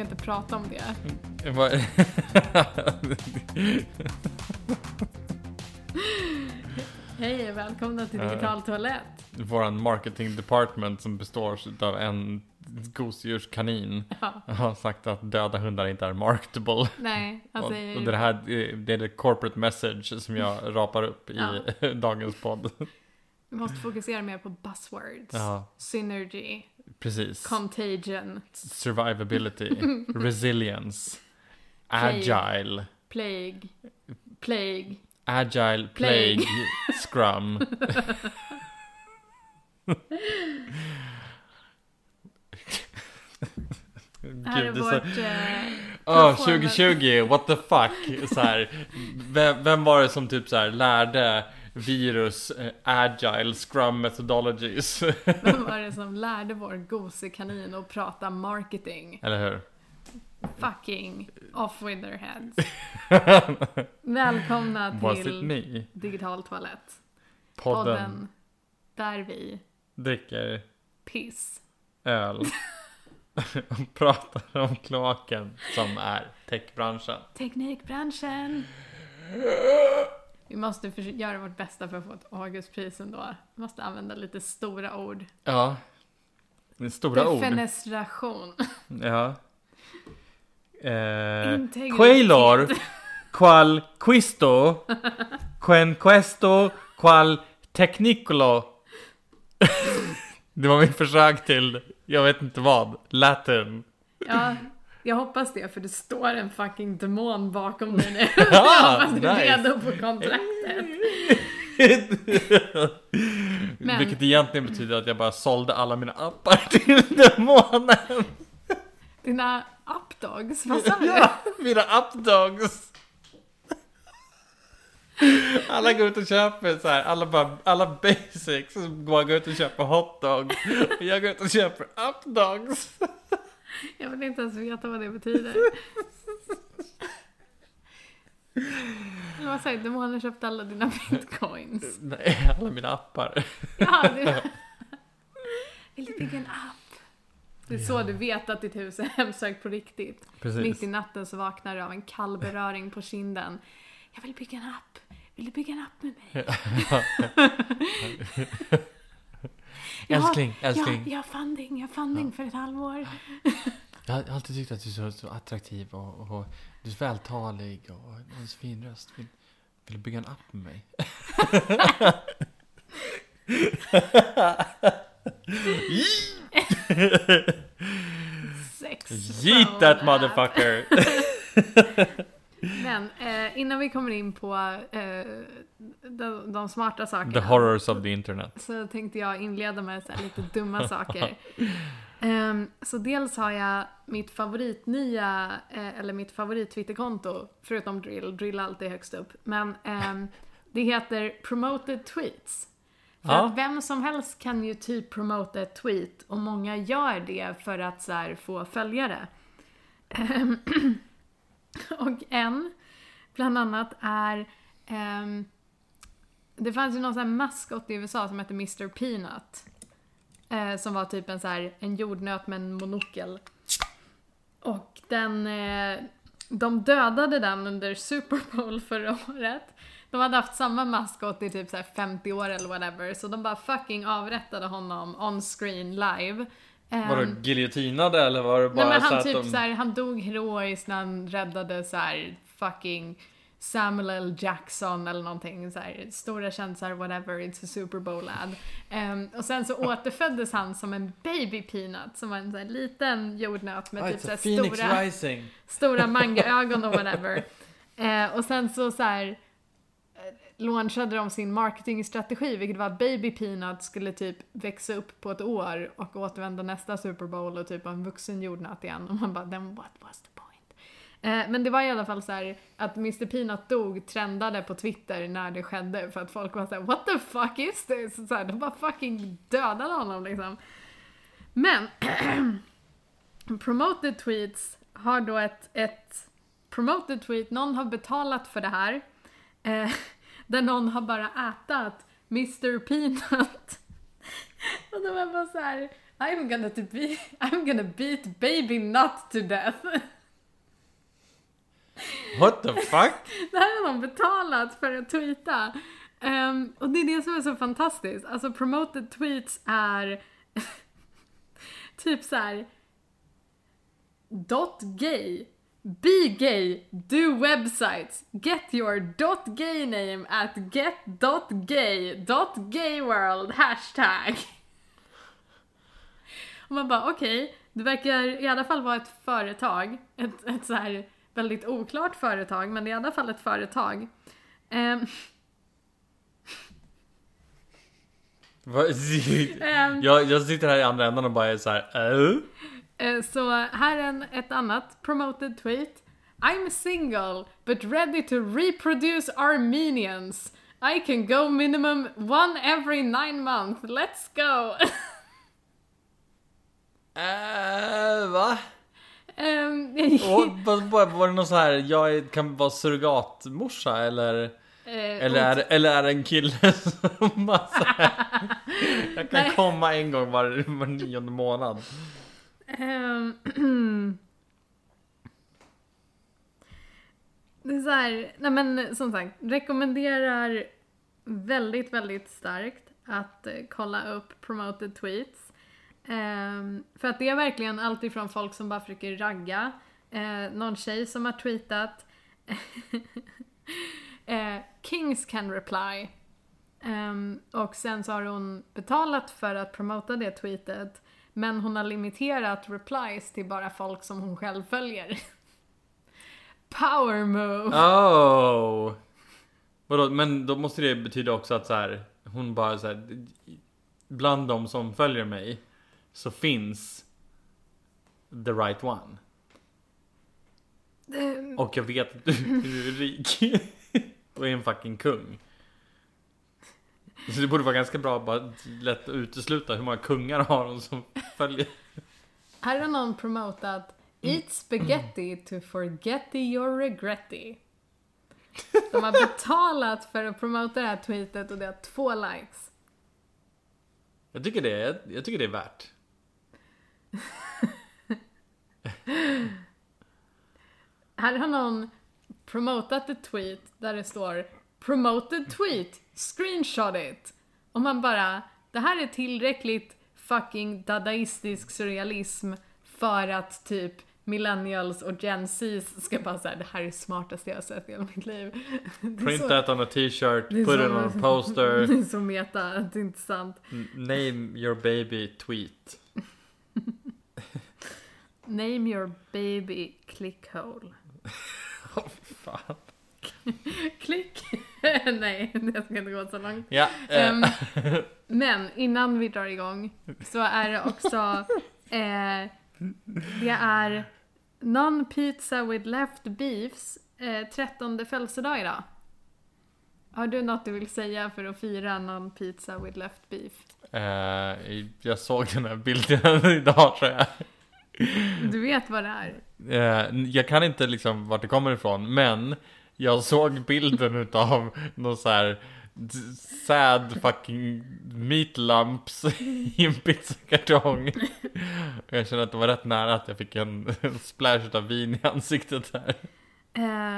ska inte prata om det. Hej och välkomna till Ja. Digital Toalett. Våran marketing department som består av en gosedjurskanin Ja, har sagt att döda hundar inte är marketable. nej, han Och, och det här det är det corporate message som jag rapar upp i dagens podd. vi måste fokusera mer på buzzwords. Ja, Synergy, precis. contagion, Survivability, resilience, Plague. agile, plague, plague. agile, Plague. plague, scrum. Det här är Gud, det är så- vårt... Åh, performance. 2020, what the fuck? Så här, vem, vem var det som typ så här lärde virus eh, agile scrum methodologies? vem var det som lärde vår gosekanin att prata marketing? Eller hur? Fucking off with their heads. Välkomna till? Digital Toalett. Podden, Podden där vi dricker piss. öl och pratar om kloaken som är techbranschen. Teknikbranschen. Vi måste göra vårt bästa för att få ett Augustpris ändå. Vi måste använda lite stora ord. Ja. Är stora ord. Defenestration. Ja. Eh. Quailor, qual quisto, quen questo, qual technicolo. Det var mitt försök till, jag vet inte vad, latin. Ja, jag hoppas det för det står en fucking demon bakom dig nu. Ja, jag hoppas du är nice. redo på kontraktet. Men- Vilket egentligen betyder att jag bara sålde alla mina appar till demonen. Dina updogs, vad sa du? Ja, mina updogs. Alla går ut och köper så här, alla bara, alla basics, så går ut och köper hotdog. Och jag går ut och köper updogs. Jag vill inte ens veta vad det betyder. Eller vad säger du? Demonen köpte alla dina bitcoins. Nej, alla mina appar. Ja, du... Vill du bygga en app? Det är så du vet att ditt hus är hemsökt på riktigt. Mitt Precis. i natten så vaknar du av en kall beröring på kinden. Jag vill bygga en app. Vill du bygga en app med mig? Jag har- Älskling, älskling. Jag, jag har funding, jag har funding för ett halvår. Jag har alltid tyckt att du är så, så attraktiv och, och du är så vältalig och har en så fin röst. Vill, vill du bygga en app med mig? Sex. Yeet that motherfucker! Men eh, innan vi kommer in på eh, de, de smarta sakerna. The horrors of the internet. Så tänkte jag inleda med så lite dumma saker. Ehm, så dels har jag mitt favoritnya, eh, eller mitt favorit Twitterkonto, förutom Drill, Drill alltid högst upp. Men ehm, det heter Promoted Tweets. För Ja. att vem som helst kan ju typ promota ett tweet och många gör det för att så här, få följare. Och en, bland annat, är Um, det fanns ju någon sån här maskot i USA som hette Mr Peanut. Eh, som var typ en så här, en jordnöt med en monokel. Och den, eh, de dödade den under Super Bowl förra året. De hade haft samma maskot i typ så här 50 år eller whatever, så de bara fucking avrättade honom on screen live. Ehm, Var du giljotinade eller var det bara Nej men så han att typ de... så här, han dog heroiskt när han räddade så här fucking Samuel L. Jackson eller någonting så här, stora kändisar, whatever, it's a Super Bowl ad. Ehm, och sen så återföddes han som en baby peanut, som var en så här liten jordnöt med Ah, typ it's så a här Phoenix stora, rising. stora mangaögon och whatever. Eh, och sen så så här launchade de sin marketingstrategi, vilket var att Baby Peanut skulle typ växa upp på ett år och återvända nästa Super Bowl och typ vara en vuxen jordnöt igen. Och man bara, then what was the point? Eh, men det var i alla fall så här att Mr Peanut dog trendade på Twitter när det skedde för att folk var såhär what the fuck is this? Så här, de bara fucking dödade honom liksom. Men promoted tweets har då ett, ett promoted tweet, någon har betalat för det här. Eh, där någon har bara ätat Mr Peanut. Och de är bara så här, I'm gonna, to be, I'm gonna beat baby nut to death. What the fuck? Det här har de betalat för att tweeta. Ehm, och det är det som är så fantastiskt. Alltså promoted tweets är typ så här. Dot gay. Be gay. Do websites. Get your gay name at get.gay. Hashtag. Och man bara okej, det verkar i alla fall vara ett företag. Ett, ett så här väldigt oklart företag, men det är i alla fall ett företag. Ehm. jag, jag sitter här i andra änden och bara är så här. "Äh?" Eh, Så här är en, ett annat promoted tweet. I'm single but ready to reproduce Armenians. I can go minimum one every nine months. Let's go! Äh, va? Ehm, Och, var det någon så här, jag kan vara surrogatmorsa eller? eh, Eller är, eller är det en kille som bara så här, Jag kan Nej. komma en gång var, var nionde månad. Ehm, det är så här, nej men som sagt, rekommenderar väldigt, väldigt starkt att eh, kolla upp promoted tweets. Ehm, för att det är verkligen allt ifrån folk som bara försöker ragga, eh, någon tjej som har tweetat eh, Kings can reply. Ehm, och sen så har hon betalat för att promota det tweetet. Men hon har limiterat replies till bara folk som hon själv följer. Power move! Oh! Vadå, men då måste det betyda också att så här, hon bara så här, bland de som följer mig så finns the right one. Ehm, Och jag vet att du, du är rik. Och är en fucking kung. Så det borde vara ganska bra bara lätt att utesluta hur många kungar har hon som följer. här har någon promotat Eat spaghetti to forget your regretty. De har betalat för att promota det här tweetet och det har två likes. Jag tycker det är, jag tycker det är värt. Här har någon promotat ett tweet där det står Promoted tweet, screenshot it. Och man bara, det här är tillräckligt fucking dadaistisk surrealism för att typ millennials och gen Z's ska bara säga det här är det smartaste jag har sett i hela mitt liv. Print så- that on a t-shirt, put it on a poster, Det är så meta, det är inte sant. name your baby tweet. Name your baby clickhole. Oh, fan. Klick! Nej, det ska inte gå så långt. Ja, eh, Ehm, men innan vi drar igång så är det också eh, Det är Non-pizza with left beefs eh, 13 födelsedag idag. Har du något du vill säga för att fira non-pizza with left beef? eh, jag såg den här bilden idag tror jag. Du vet vad det är? Eh, jag kan inte liksom vart det kommer ifrån, men jag såg bilden utav någon så här sad fucking meat lumps i en pizzakartong. Och jag kände att det var rätt nära att jag fick en, en splash utav vin i ansiktet där.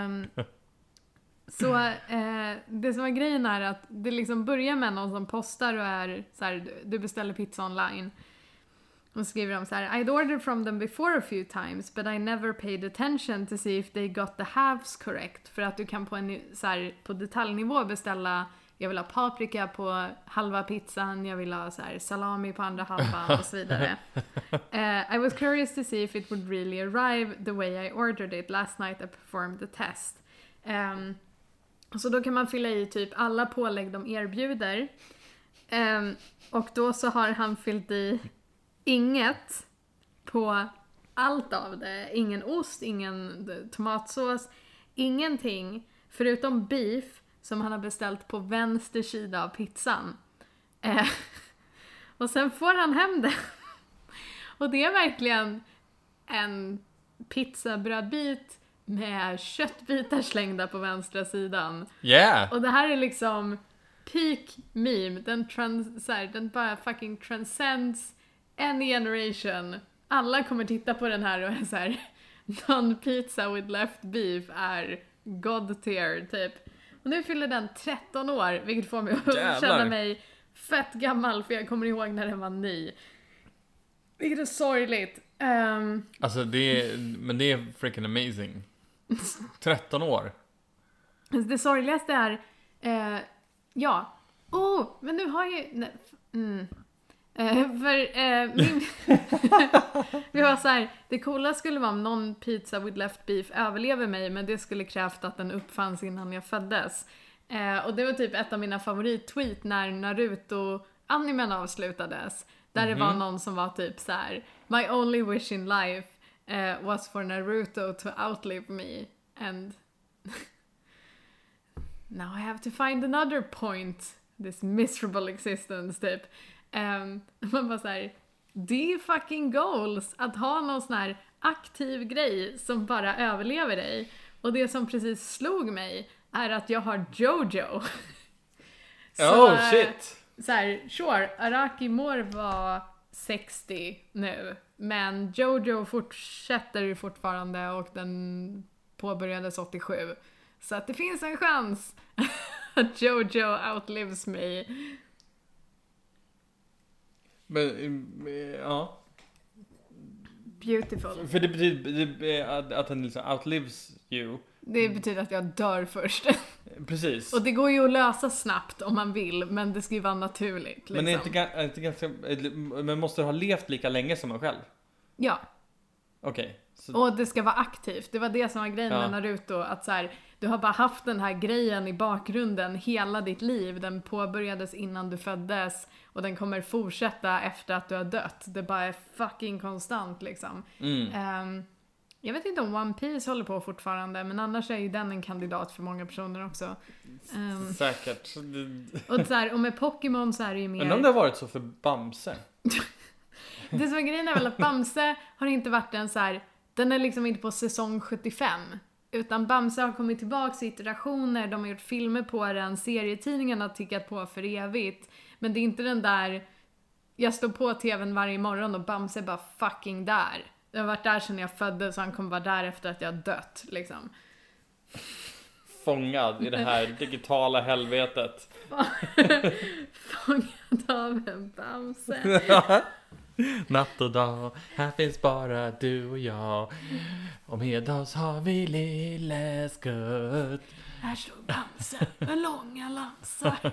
Um, så uh, det som var grejen är att det liksom börjar med någon som postar och är så här, du- du beställer pizza online. Och skriver de så här, I'd ordered from them before a few times but I never paid attention to see if they got the halves correct. För att du kan på, en, så här, på detaljnivå beställa jag vill ha paprika på halva pizzan, jag vill ha så här, salami på andra halvan och så vidare. Eh, I was curious to see if it would really arrive the way I ordered it last night I performed the test. Ehm, så då kan man fylla i typ alla pålägg de erbjuder. Ehm, och då så har han fyllt i inget på allt av det. Ingen ost, ingen d- tomatsås, ingenting. Förutom beef som han har beställt på vänster sida av pizzan. Eh, och sen får han hem det. Och det är verkligen en pizzabrödbit med köttbitar slängda på vänstra sidan. Yeah! Och det här är liksom peak meme. Den, trans, här, den bara fucking transcends any generation, alla kommer titta på den här och är så här. Non pizza with left beef är God tier typ. Och nu fyller den 13 år, vilket får mig att Jävlar. känna mig fett gammal för jag kommer ihåg när den var ny. Vilket är sorgligt. Ehm, Alltså det är, men det är freaking amazing. 13 år. Det sorgligaste är, eh, ja, oh, men nu har ju, nej, mm. Eh, för eh, min, vi var så här, det coola skulle vara om någon pizza with left beef överlever mig, men det skulle krävt att den uppfanns innan jag föddes. Eh, och det var typ ett av mina favorittweet när Naruto-animen avslutades. Där det var någon som var typ så här: My only wish in life eh, was for Naruto to outlive me. And Now I have to find another point. This miserable existence, typ. Um, man bara såhär, det är fucking goals att ha någon sån här aktiv grej som bara överlever dig. Och det som precis slog mig är att jag har Jojo. Så, oh eh, shit! så här, sure, Araki Mor var 60 nu, men Jojo fortsätter ju fortfarande och den påbörjades 87. Så att det finns en chans att Jojo outlives me. Men, eh, ja. Beautiful. För det betyder det, att, att den liksom outlives you. Det betyder att jag dör först. Precis. Och det går ju att lösa snabbt om man vill, men det ska ju vara naturligt. Liksom. Men är inte, ga- är inte ganska, men måste du ha levt lika länge som man själv? Ja, Okej. så- Och det ska vara aktivt. Det var det som var grejen Ja. med Naruto. Att så här, du har bara haft den här grejen i bakgrunden hela ditt liv. Den påbörjades innan du föddes och den kommer fortsätta efter att du har dött. Det bara är fucking konstant liksom. Mm. Ehm, jag vet inte om One Piece håller på fortfarande, men annars är ju den en kandidat för många personer också. Ehm, Säkert. Och, så här, och med Pokémon så är det ju mer... Undrar om det har varit så för Bamse? Det som är grejen är väl att Bamse har inte varit en så här, den är liksom inte på säsong 75. Utan Bamse har kommit tillbaks i iterationer, de har gjort filmer på den, serietidningarna har tickat på för evigt. Men det är inte den där, jag står på tvn varje morgon och Bamse är bara fucking där. Jag har varit där sedan jag föddes och han kommer vara där efter att jag dött liksom. Fångad i det här digitala helvetet. Fångad av en Bamse. Natt och dag, här finns bara du och jag. Och med oss har vi lille Skutt. Här står Bamse med långa lansar.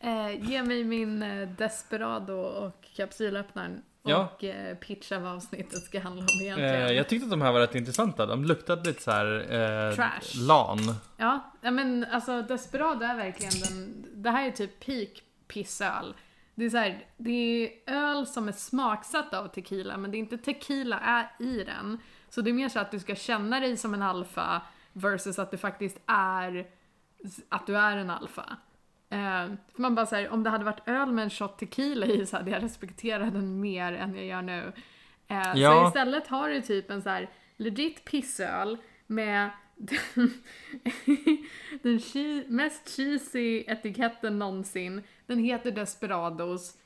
eh, ge mig min eh, Desperado och kapsylöppnaren. Ja. Och eh, pitcha vad avsnittet ska handla om Eh, egentligen. jag tyckte att de här var rätt intressanta. De luktade lite så här eh, Trash. LAN. Ja, ja, men alltså Desperado är verkligen den, det här är typ peak pissöl. Det är så här, det är öl som är smaksatt av tequila, men det är inte tequila är i den. Så det är mer så att du ska känna dig som en alfa versus att du faktiskt är, att du är en alfa. Eh, för man bara säger om det hade varit öl med en shot tequila i så hade jag respekterat den mer än jag gör nu. Eh, Så Ja. istället har du typ en så här legit pissöl med den, den mest cheesy etiketten någonsin. Den heter Desperados.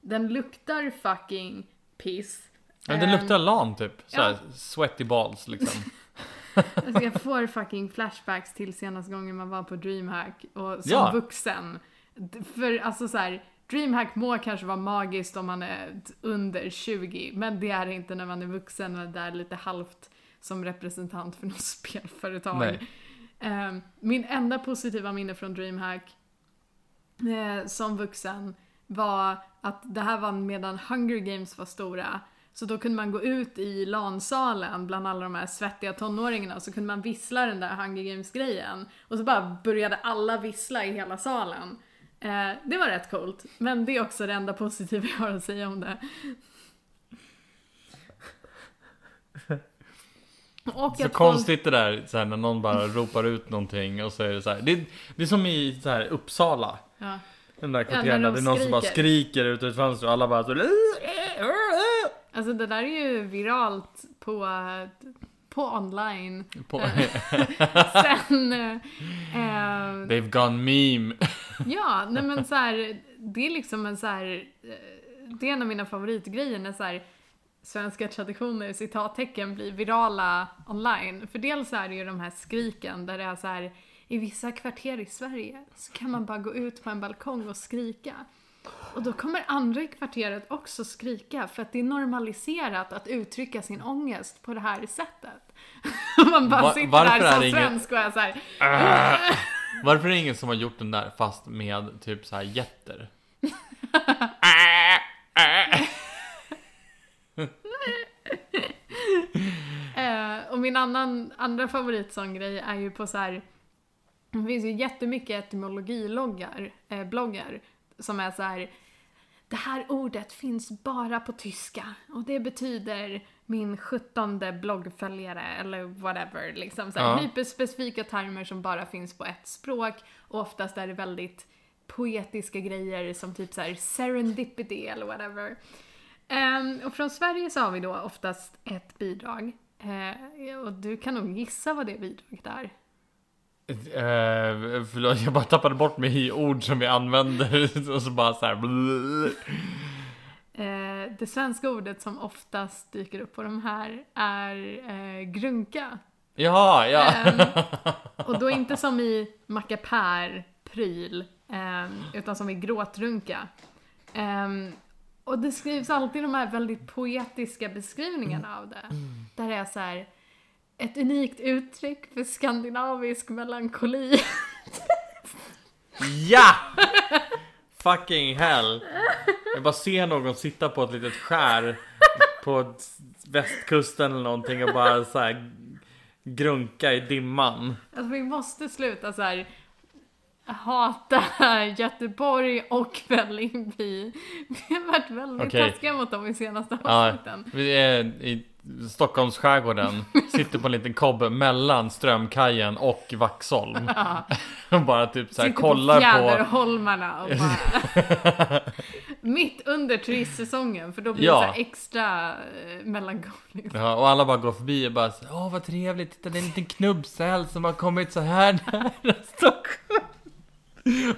Den luktar fucking piss. Ja, den Ehm, luktar LAN typ. Så här, ja. sweaty balls liksom. Alltså jag får fucking flashbacks till senaste gången man var på DreamHack och som Ja. vuxen. För alltså så här, DreamHack må kanske vara magiskt om man är under 20, men det är det inte när man är vuxen och är där lite halvt som representant för något spelföretag. Nej. Ehm, min enda positiva minne från DreamHack eh, som vuxen var att det här var medan Hunger Games var stora. Så då kunde man gå ut i LAN-salen bland alla de här svettiga tonåringarna och så kunde man vissla den där Hunger Games-grejen. Och så bara började alla vissla i hela salen. Eh, det var rätt coolt, men det är också det enda positiva jag har att säga om det. Och Så att folk- konstigt det där så här, när någon bara ropar ut någonting och så är det så här. Det, det är som i så här, Uppsala. Ja. Den där kvarteren de där det är någon som bara skriker. ut ur ett fönster och alla bara så Alltså det där är ju viralt på, på online. på, Sen... eh, eh, They've gone meme. Ja, nej men så här, det är liksom en så här, eh, det är en av mina favoritgrejer när så här, svenska traditioner, citattecken, blir virala online. För dels är det ju de här skriken där det är så här, i vissa kvarter i Sverige så kan man bara gå ut på en balkong och skrika. Och då kommer andra i kvarteret också skrika för att det är normaliserat att uttrycka sin ångest på det här sättet. man bara Va- sitter där är som svensk och är så här, Varför är det ingen som har gjort den där fast med typ så här jätter? Eh, och min annan, andra favoritsånggrej är ju på så här. Det finns ju jättemycket etymologiloggar, eh, bloggar, som är så här. Det här ordet finns bara på tyska och det betyder min sjuttonde bloggföljare eller whatever. Liksom så här, Ja. hyperspecifika termer som bara finns på ett språk och oftast är det väldigt poetiska grejer som typ så här serendipity eller whatever. Ehm, och från Sverige så har vi då oftast ett bidrag. Eh, och du kan nog gissa vad det bidraget är. Eh, förlåt, jag bara tappade bort mig i ord som vi använder och så bara så här. Eh, det svenska ordet som oftast dyker upp på de här är eh, grunka. Jaha, ja. Ehm, och då inte som i mackapär, pryl, ehm, utan som i gråtrunka. Ehm, och det skrivs alltid de här väldigt poetiska beskrivningarna av det. Där det är så här ett unikt uttryck för skandinavisk melankoli. Ja! Fucking hell. Jag bara ser någon sitta på ett litet skär på västkusten eller någonting och bara så här grunka i dimman. Alltså vi måste sluta så här hata Göteborg och Vällingby. Vi har varit väldigt Okej. taskiga mot dem i senaste Ja, avsnitten. vi är i Stockholms skärgården, sitter på en liten kobbe mellan Strömkajen och Vaxholm. Och bara typ så här Sitter kollar på fjäderholmarna och bara... mitt under turistsäsongen för då blir Ja. det så extra eh, melankoliskt. Ja, och alla bara går förbi och bara så, Åh vad trevligt, titta det är en liten knubbsäl som har kommit så här nära Stockholm.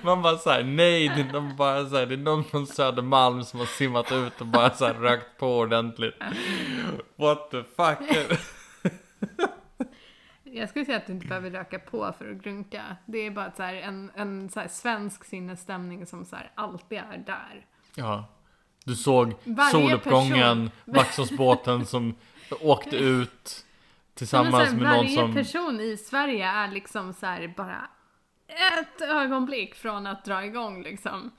Man bara såhär, nej, det är, någon bara så här, det är någon från Södermalm som har simmat ut och bara så här rökt på ordentligt. What the fuck? Jag skulle säga att du inte behöver röka på för att grunka. Det är bara så här en, en så svensk sinnesstämning som så här alltid är där. Ja. Du såg Varje soluppgången, Vaxholmsbåten som åkte ut tillsammans här, med någon varje som... person i Sverige är liksom så här bara ett ögonblick från att dra igång liksom.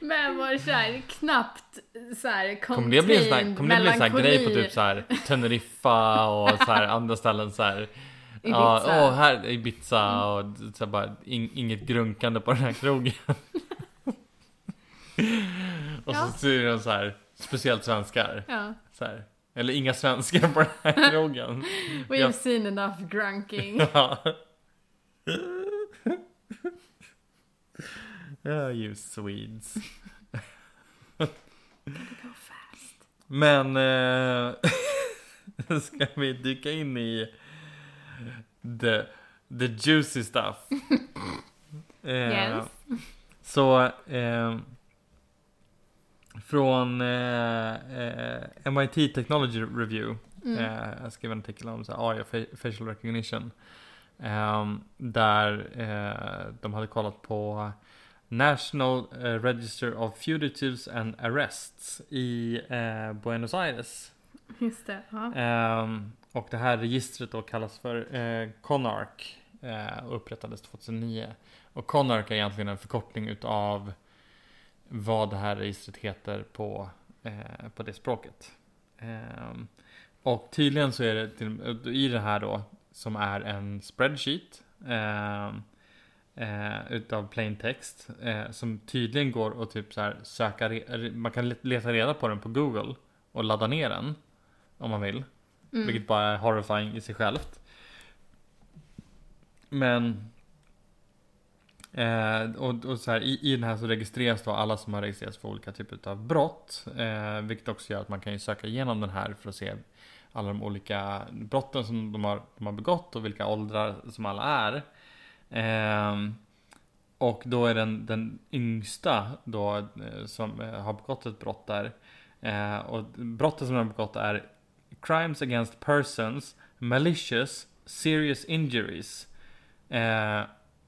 Med vår så här knappt så här Kommer det bli en sån här, kommer det bli sån här grej på typ så här Teneriffa och så här andra ställen så här Ja, åh, här i Ibiza och så här bara in, inget grunkande på den här krogen. och Ja. så ser de så här, speciellt svenskar. Ja, Så här. Eller inga svenskar på den här krogen. we've Ja. seen enough grunking. Ja. Ja, you Swedes. Men eh, ska vi dyka in i the, the juicy stuff? Eh, Yes. Så eh, från eh, eh, MIT Technology Review Mm. Eh, jag skrev en artikel om så AI och fa- facial recognition. Ehm, där eh, de hade kollat på National eh, Register of Fugitives and Arrests i eh, Buenos Aires. Just det. Ja. Ehm, och det här registret då kallas för eh, CONARC och upprättades 2009. Och CONARC är egentligen en förkortning utav vad det här registret heter på, eh, på det språket. Ehm, och tydligen så är det till, i det här då som är en spreadsheet ehm, eh, utav plain text eh, som tydligen går att typ så här söka, re- man kan leta reda på den på Google och ladda ner den om man vill. Mm. Vilket bara är horrifying i sig självt. Men eh, och, och så här, i, i den här så registreras då alla som har registrerats för olika typer av brott. Eh, vilket också gör att man kan ju söka igenom den här för att se alla de olika brotten som de har, de har begått och vilka åldrar som alla är. Eh, och då är den, den yngsta då eh, som eh, har begått ett brott där. Eh, och brottet som den har begått är Crimes against persons, malicious, serious injuries. Eh,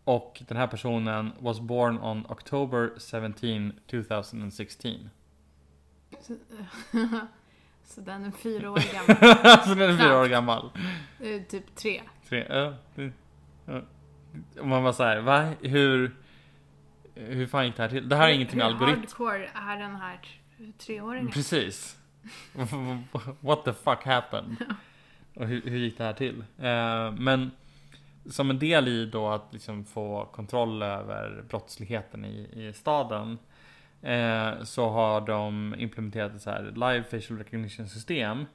och den här personen was born on October 17, 2016. Så, så den är fyra år gammal. alltså den är fyra år gammal. Eh, typ tre. Tre, ja. Och man var såhär, va? Hur? Hur fan gick det här till? Det här är ingenting med Hur algoritm. hardcore är den här tre- treåringen? Precis. What the fuck happened? Och hur, hur gick det här till? Eh, men som en del i då att liksom få kontroll över brottsligheten i, i staden eh, så har de implementerat ett så här live facial recognition system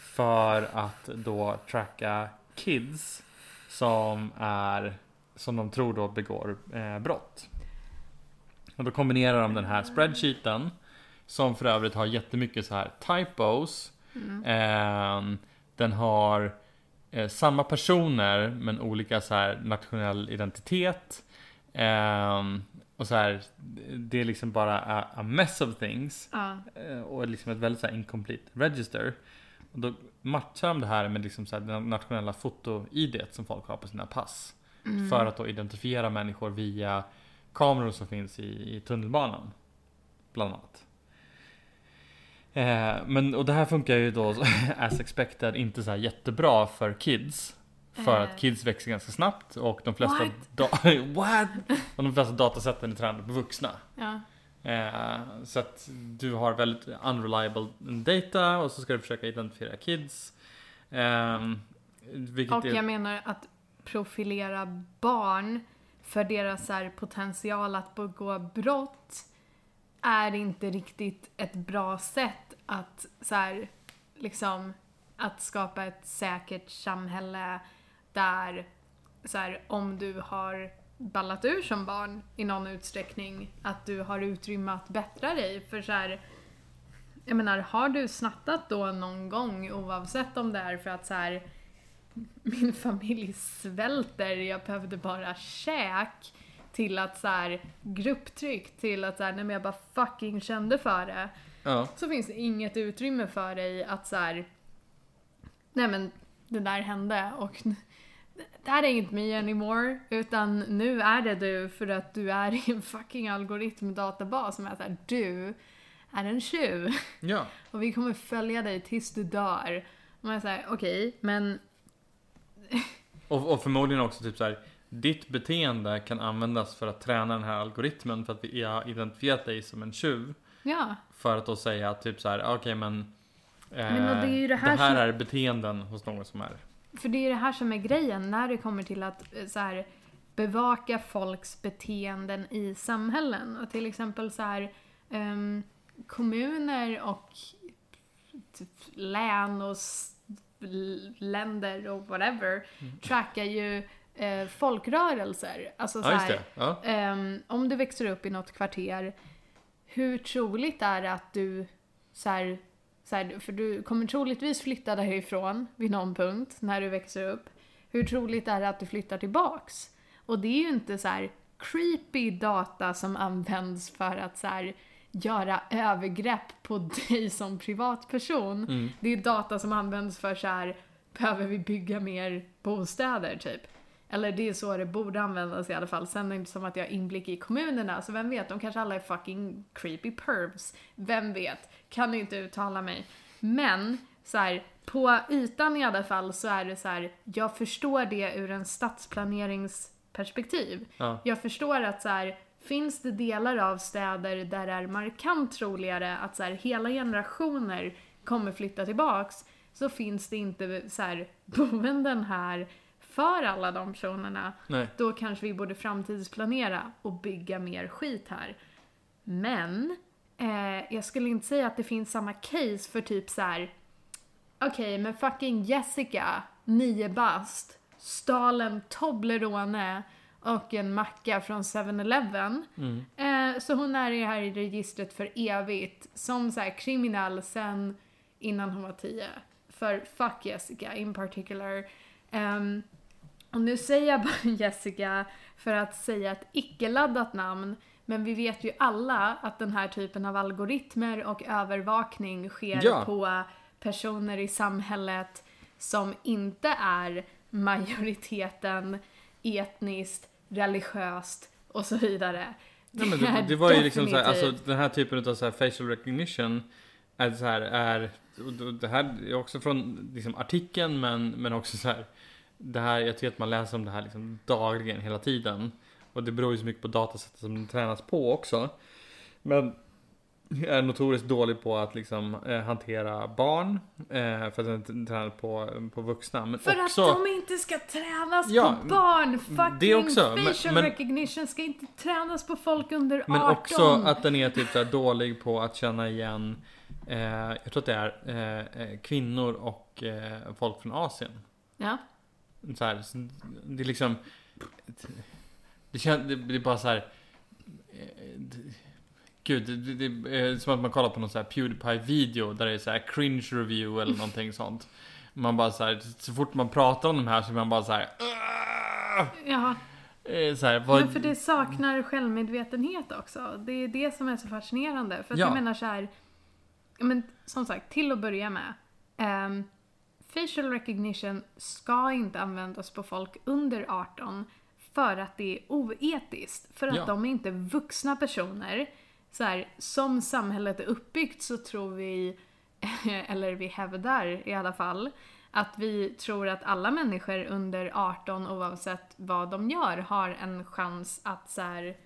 för att då tracka kids som är som de tror då begår eh, brott. Och då kombinerar de den här spreadsheeten som för övrigt har jättemycket så här typos. Mm. Eh, den har eh, samma personer men olika så här nationell identitet. Och så här, det är liksom bara a, a mess of things. Ja. Eh, och liksom ett väldigt så här incomplete register. Och då matchar de det här med liksom så här det nationella foto-id som folk har på sina pass. Mm. För att då identifiera människor via kameror som finns i, i tunnelbanan. Bland annat. Eh, men och det här funkar ju då as expected inte så jättebra för kids. För Eh. att kids växer ganska snabbt och de flesta, What? What? Och de flesta datasätten är tränade på vuxna. Ja. Eh, så att du har väldigt unreliable data och så ska du försöka identifiera kids. Eh, Och är, jag menar att profilera barn för deras här, potential att begå brott är inte riktigt ett bra sätt att så här, liksom att skapa ett säkert samhälle där så här, om du har ballat ur som barn i någon utsträckning att du har utrymme att bättra dig för så här jag menar, har du snattat då någon gång oavsett om det är för att så här min familj svälter, jag behövde bara käk till att så här grupptryck till att så här, nej men jag bara fucking kände för det. ja, Så finns det inget utrymme för dig att så här, nej men det där hände och det här är inte me anymore utan nu är det du för att du är i en fucking algoritmdatabas som är såhär, du är en tjuv ja, och vi kommer följa dig tills du dör. Och man är såhär, okej, men och, och förmodligen också typ så här. Ditt beteende kan användas för att träna den här algoritmen för att vi har identifierat dig som en tjuv. ja. För att då säga typ så här, okej men, eh, Men det är ju det här som- är beteenden hos någon som är För det är det här som är grejen när det kommer till att eh, så här, bevaka folks beteenden i samhällen. Och till exempel så här, ehm, kommuner och typ, län och länder och whatever trackar ju eh, folkrörelser. Alltså så Ja här, det, ja. Ehm, om du växer upp i något kvarter, hur troligt är det att du så här, så här, för du kommer troligtvis flytta därifrån vid någon punkt när du växer upp. Hur troligt är det att du flyttar tillbaks? Och det är ju inte så här creepy data som används för att så här göra övergrepp på dig som privatperson. Mm. Det är data som används för så här behöver vi bygga mer bostäder typ? Eller det är så det borde användas i alla fall. Sen är det inte som att jag har inblick i kommunerna, så vem vet, de kanske alla är fucking creepy pervs. Vem vet? Kan inte uttala mig. Men, så här, på ytan i alla fall så är det så här, jag förstår det ur en stadsplaneringsperspektiv. ja. Jag förstår att så här, finns det delar av städer där det är markant troligare att så här, hela generationer kommer flytta tillbaks så finns det inte så här, boenden här för alla de personerna. Nej. Då kanske vi borde framtidsplanera och bygga mer skit här. Men eh, jag skulle inte säga att det finns samma case för typ så här. Okej, men fucking Jessica, 9 bast, stal en Toblerone och en macka från 7-Eleven. Mm. Eh, så hon är i det här registret för evigt som så här kriminell sen innan hon var 10. För fuck Jessica in particular. Ehm, Och nu säger jag bara Jessica för att säga ett icke-laddat namn, men vi vet ju alla att den här typen av algoritmer och övervakning sker Ja. på personer i samhället som inte är majoriteten etniskt, religiöst och så vidare. Nej, men är det, det var ju liksom så här, alltså den här typen av så här facial recognition är så här, är, det här är också från liksom artikeln men, men också så här, det här, jag tycker att man läser om det här liksom dagligen hela tiden. Och det beror ju så mycket på datasättet som den tränas på också. Men jag är notoriskt dålig på att liksom eh, hantera barn, eh, för att den är tränad på, på vuxna. Men För också, att de inte ska tränas Ja, på barn! Fucking det också, facial men- recognition ska inte tränas på folk under 18. Men också att den är typ så dålig på att känna igen eh, Jag tror att det är eh, eh, kvinnor och eh, folk från Asien. Ja. Så här, så det är liksom Det känns, det, det är bara så här. eh, Gud, det, det, är som att man kollar på någon så här Pewdiepie-video där det är så här cringe review eller någonting sånt. Man bara så här, så fort man pratar om de här så är man bara så här. Ja. Eh, Så här, vad, Men för det saknar självmedvetenhet också. Det är det som är så fascinerande. För att Ja. jag menar så här, men som sagt, till att börja med. ehm, facial recognition ska inte användas på folk under 18 för att det är oetiskt. För att Ja. de är inte vuxna personer. Så här, som samhället är uppbyggt så tror vi, eller vi hävdar i alla fall, att vi tror att alla människor under 18 oavsett vad de gör har en chans att så här,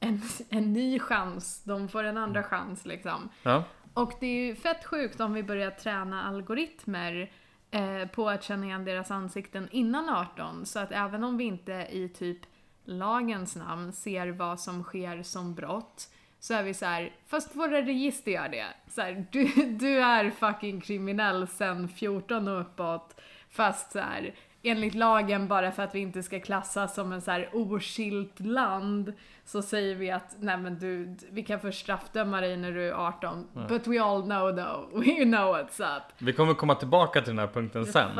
en, en ny chans, de får en andra chans liksom. ja. Och det är ju fett sjukt om vi börjar träna algoritmer eh, på att känna igen deras ansikten innan 18. Så att även om vi inte i typ lagens namn ser vad som sker som brott så är vi så här, fast våra register gör det. Så här, du, du är fucking kriminell sen 14 och uppåt. Fast så här, enligt lagen, bara för att vi inte ska klassas som en så här oskilt land, så säger vi att nej men du, vi kan först straffdöma dig när du är 18. But we all know though, we know what's up. Vi kommer komma tillbaka till den här punkten sen.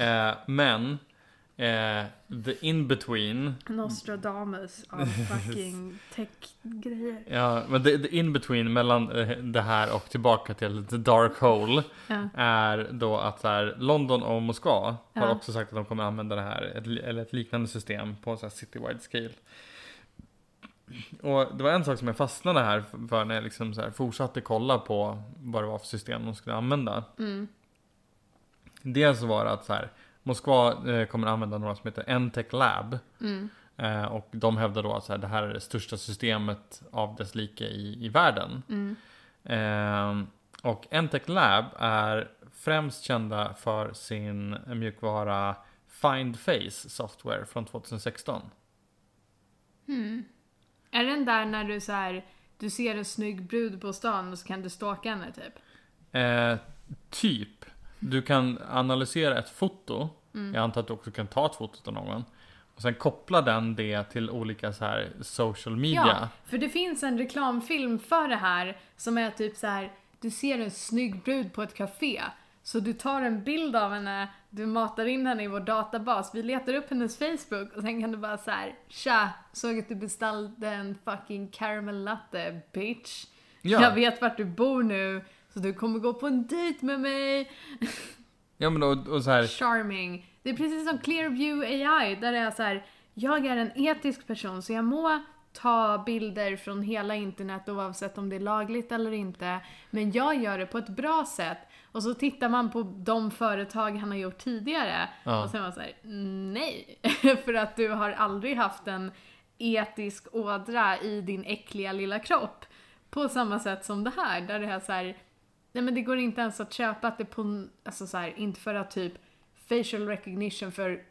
Eh, men eh, the in between. Nostradamus av fucking tech-grejer. Ja, men the, the in between mellan eh, det här och tillbaka till the dark hole. Ja. Är då att så här, London och Moskva har Ja. också sagt att de kommer använda det här, ett, eller ett liknande system på så här citywide scale. Och det var en sak som jag fastnade här för när jag liksom så fortsatte kolla på vad det var för system de skulle använda. Mm. Dels så var det att så här, Moskva eh, kommer använda några som heter Entech Lab. Mm. Eh, och de hävdar då att så här, det här är det största systemet av dess like i, i världen. Mm. Eh, och Entech Lab är främst kända för sin mjukvara Find Face software från 2016. Hmm. Är den där när du så här, du ser en snygg brud på stan och så kan du stalka henne typ? Eh, typ, du kan analysera ett foto. Mm. Jag antar att du också kan ta ett foto av någon. Och sen koppla den det till olika så här social media. Ja, för det finns en reklamfilm för det här som är typ så här. du ser en snygg brud på ett café. Så du tar en bild av henne, du matar in henne i vår databas, vi letar upp hennes Facebook och sen kan du bara så här, tja, såg att du beställde en fucking caramel latte, bitch. Ja. Jag vet vart du bor nu, så du kommer gå på en dejt med mig. Ja men och, och så här, Charming. Det är precis som Clearview AI, där det är så här, jag är en etisk person så jag må ta bilder från hela internet oavsett om det är lagligt eller inte. Men jag gör det på ett bra sätt. Och så tittar man på de företag han har gjort tidigare Ja. och så är man såhär, nej. För att du har aldrig haft en etisk ådra i din äckliga lilla kropp. På samma sätt som det här, där det är så här. Nej men det går inte ens att köpa att det på, alltså så här, inte för att typ facial recognition för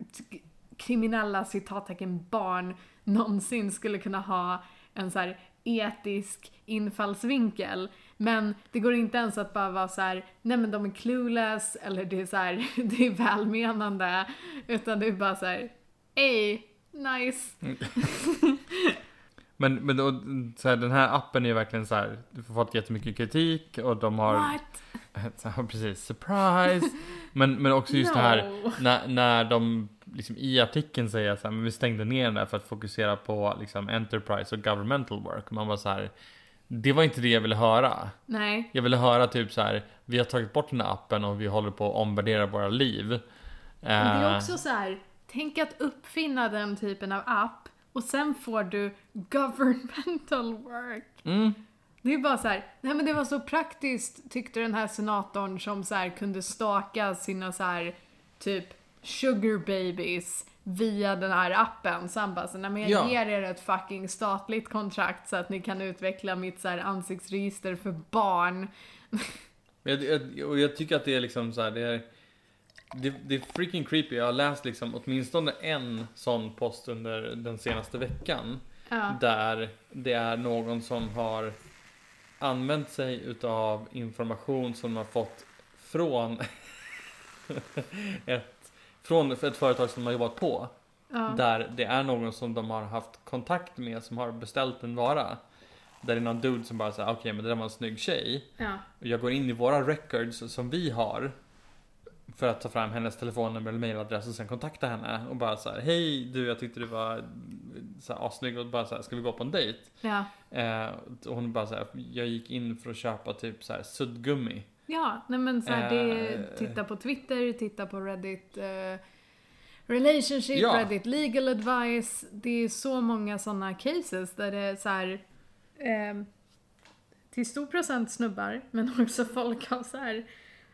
kriminella citattecken barn någonsin skulle kunna ha en så etisk infallsvinkel. Men det går inte ens att bara vara så här, nej men de är clueless eller det är så här, det är välmenande. Utan det är bara så här, ey, nice. Men, men då, så här, den här appen är ju verkligen så här, du får fått jättemycket kritik och de har, What? så här, precis, surprise. men, men också just det här, No. när, när de liksom i artikeln säger så här, men vi stängde ner den där för att fokusera på liksom enterprise och governmental work. Man var så här, det var inte det jag ville höra. Nej. Jag ville höra typ så här, vi har tagit bort den här appen och vi håller på att omvärdera våra liv. Men det är Eh, också så här, tänk att uppfinna den typen av app och sen får du governmental work. mm, Det är bara så här, nej men det var så praktiskt tyckte den här senatorn som så här kunde staka sina så här typ sugar babies via den här appen. Så han bara så, men jag Ja. ger er ett fucking statligt kontrakt så att ni kan utveckla mitt så här ansiktsregister för barn. Jag, jag, och jag tycker att det är liksom så här, det är, det, det är freaking creepy. Jag har läst liksom åtminstone en sån post under den senaste veckan. Ja. Där det är någon som har använt sig utav information som de har fått från ett, från ett företag som de har jobbat på. Ja. Där det är någon som de har haft kontakt med som har beställt en vara. Där det är någon dude som bara säger okej men det där var en snygg tjej. ja. Och jag går in i våra records som vi har. För att ta fram hennes telefonnummer eller mailadress och sen kontakta henne. Och bara så här, hej du jag tyckte du var så här, assnygg och bara så här, ska vi gå på en dejt? Ja. Eh, och hon bara så här, jag gick in för att köpa typ så här suddgummi. Ja, nej men så här, det, Eh. titta på Twitter, titta på Reddit eh, Relationship, Ja. Reddit Legal Advice. Det är så många sådana cases där det är så här eh, till stor procent snubbar, men också folk av så här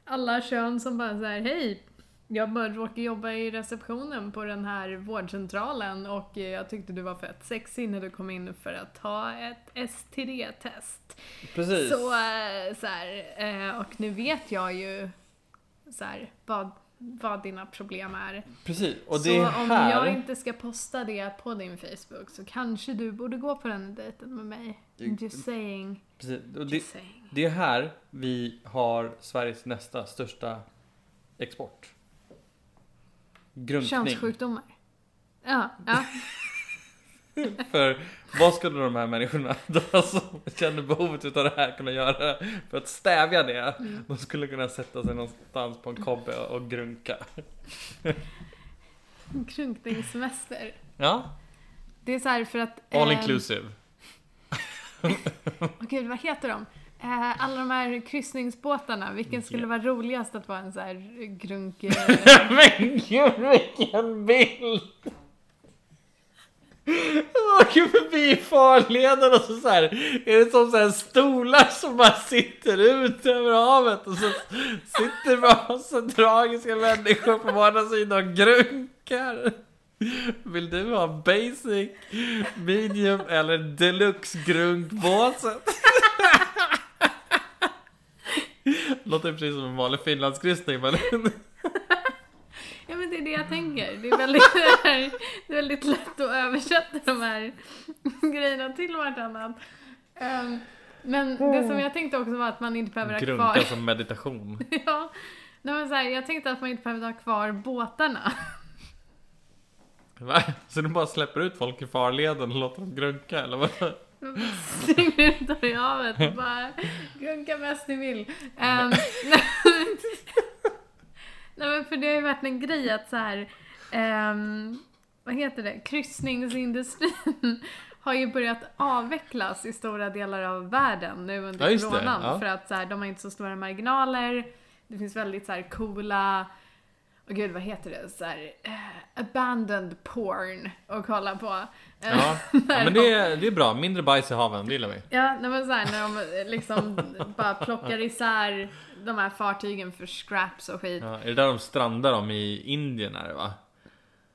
alla kön som bara så här, hej, jag bara råkar jobba i receptionen på den här vårdcentralen och eh, jag tyckte du var fett sexig när du kom in för att ta ett STD-test. Precis. Så, eh, så här, eh, och nu vet jag ju så här, vad, vad dina problem är. Precis. Och det så är om här. jag inte ska posta det på din Facebook så kanske du borde gå på den dejten med mig. Just saying. Precis. Och det, saying. det är här vi har Sveriges nästa största export. Grunkning. Könssjukdomar. Ja, ja. För vad skulle de här människorna då som känner behovet utav det här kunna göra för att stävja det? Mm. De skulle kunna sätta sig någonstans på en kobbe och grunka. Krunkningssemester. Ja, Det är så här för att... all ehm, inclusive. Gud, vad heter de? Eh, alla de här kryssningsbåtarna, vilken skulle vara roligast att vara en så här grunk... eh, Men gud vilken bild! Åker förbi farleden och så, så här, är det som så här stolar som bara sitter ut över havet och så sitter bara så tragiska människor på båda sidor och grunkar. Vill du ha basic, medium eller deluxe grunkbåset? Låter precis som en vanlig finlandskryssning men Ja men det är det jag tänker. Det är väldigt, det är väldigt lätt att översätta de här grejerna till vartannat. Um, men det som jag tänkte också var att man inte behöver ha grunka kvar... som meditation. Ja, nej, men så här, jag tänkte att man inte behövde ha kvar båtarna. Va? Så du bara släpper ut folk i farleden och låter dem grunka eller vad? Slänger ut dem i havet och bara gunka mest ni vill. Um, nej men för det har ju varit en grej att så här, ehm, vad heter det, kryssningsindustrin har ju börjat avvecklas i stora delar av världen nu under Ja, coronan. ja. För att så här, de har inte så stora marginaler, det finns väldigt så här coola och gud vad heter det? Så här, eh, abandoned porn att kolla på. Eh, Ja, ja men det är, det är bra. Mindre bajs i haven, det gillar vi. Ja, nej men så här, när de liksom bara plockar isär de här fartygen för scraps och skit. Ja, är det där de strandar dem i Indien är det va?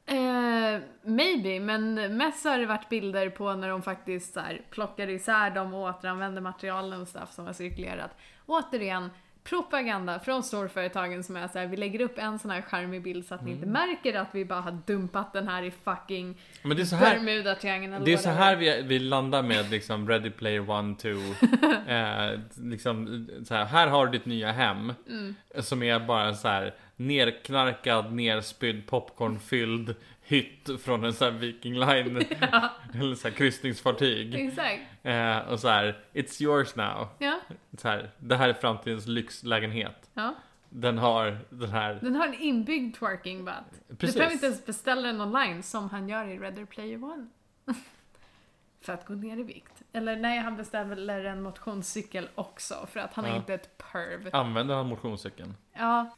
Eh, maybe, men mest har det varit bilder på när de faktiskt så här, plockar isär dem och återanvänder materialen och stuff som har cirkulerat. Återigen, propaganda från storföretagen som är så här, vi lägger upp en sån här charmig bild så att ni inte märker att vi bara har dumpat den här i fucking Men det är så här, Bermuda-triangeln det är så här vi, vi landar med liksom Ready Player One, Two. eh, liksom, så här, här har du ditt nya hem. Mm. Som är bara så här nerknarkad, nerspydd, popcornfylld hytt från en sån här Viking Line eller så kryssningsfartyg. Exakt. Eh, och så här, it's yours now. Ja, Så här, det här är framtidens lyxlägenhet. ja. Den har den här, Den har en inbyggd twerking butt. Du Precis. behöver inte ens beställa den online som han gör i Redder Player One. för att gå ner i vikt. Eller nej, han beställer en motionscykel också för att han är Ja. inte ett perv. använder han motionscykeln? Ja,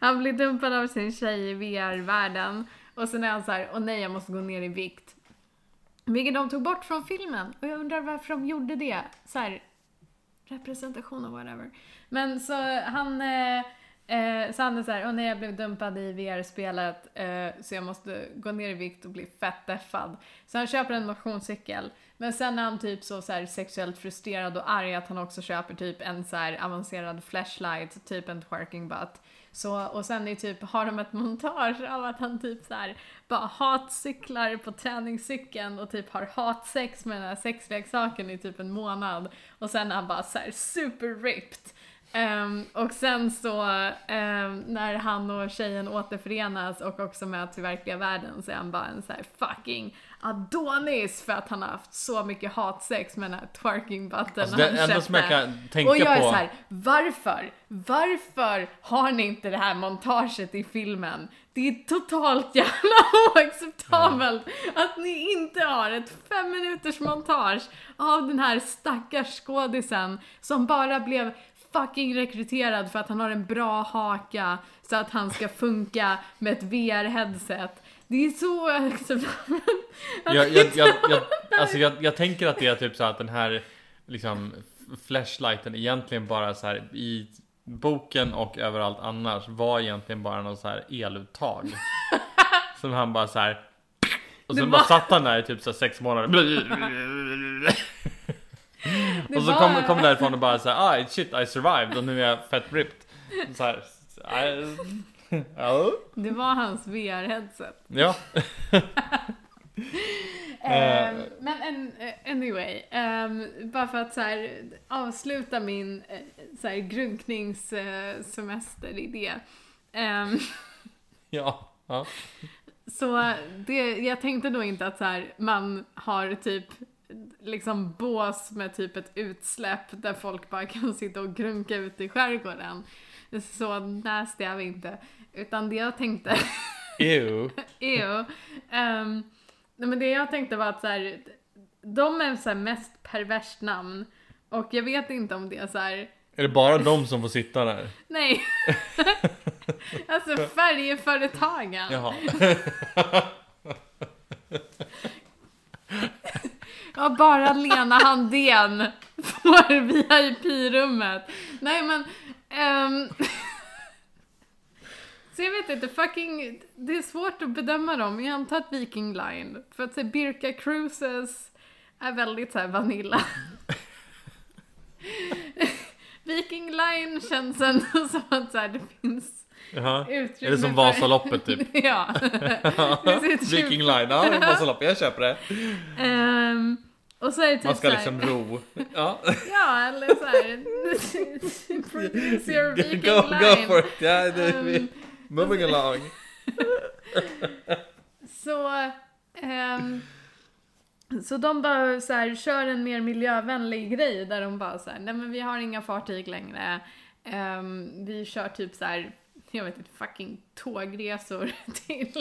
han blir dumpad av sin tjej i VR-världen och sen är han så här, åh nej jag måste gå ner i vikt. Vilket de tog bort från filmen och jag undrar varför de gjorde det. Så här, representation och whatever. Men så han, eh, eh, så han är så här, åh nej jag blev dumpad i VR-spelet eh, så jag måste gå ner i vikt och bli fett deffad. Så han köper en motionscykel. Men sen är han typ så, så här, sexuellt frustrerad och arg att han också köper typ en så här avancerad flashlight, typ en twerking butt. Så, och sen är typ, har de ett montage av att han typ så här bara hatcyklar på träningscykeln och typ har hatsex med den här sexleksaken i typ en månad. Och sen är han bara så här super ripped. Um, och sen så um, när han och tjejen återförenas och också möts i verkliga världen så är han bara en såhär fucking Adonis för att han har haft så mycket hatsex med den här twerking butten Alltså det han enda som jag kan tänka Och jag är på. så här, varför? Varför har ni inte det här montaget i filmen? Det är totalt jävla oacceptabelt att ni inte har ett fem minuters montage av den här stackars skådisen som bara blev fucking rekryterad för att han har en bra haka så att han ska funka med ett VR-headset. Det är så Jag, jag, jag, jag, alltså jag, jag tänker att det är typ så att den här liksom flashlighten egentligen bara så här i boken och överallt annars var egentligen bara någon så här eluttag. som han bara så här. Och sen var- bara satt han där i typ så sex månader. Och så kom, kom därifrån och bara så här, ah shit I survived och nu är jag fett ripped. Så här, I- ja. Det var hans VR-headset. Ja. Ehm, men en, eh, anyway, ehm, bara för att så här, avsluta min uh, så här, grunkningssemesteridé. Um, Ja. ja. så det, jag tänkte då inte att så här, man har typ liksom bås med typ ett utsläpp där folk bara kan sitta och grunka ute i skärgården. Så nasty är vi inte. Utan det jag tänkte Ew. Ew. Um, men det jag tänkte var att så här, de är så mest perverst namn. Och jag vet inte om det är så här. Är det bara de som får sitta där? nej. alltså färjeföretagen. Jaha. Ja, bara Lena Handén får VIP-rummet. Nej men, ehm, Så jag vet inte, fucking, det är svårt att bedöma dem. Jag antar att Viking Line, för att säga Birka Cruises är väldigt så här vanilla. Viking Line känns ändå som att så här, det finns Jaha. utrymme Är det som för- Vasaloppet typ? ja. Viking Line, ja Vasaloppet, jag köper det. Ehm, och så är det typ Man ska liksom ro. Ja. Ja, eller såhär... Produce your Viking Go, go line. for it! Vi. Ehm, Moving along. Så... ehm, så de bara så här, kör en mer miljövänlig grej där de bara så här, nej men vi har inga fartyg längre. Ehm, vi kör typ så här, jag vet inte, fucking tågresor till,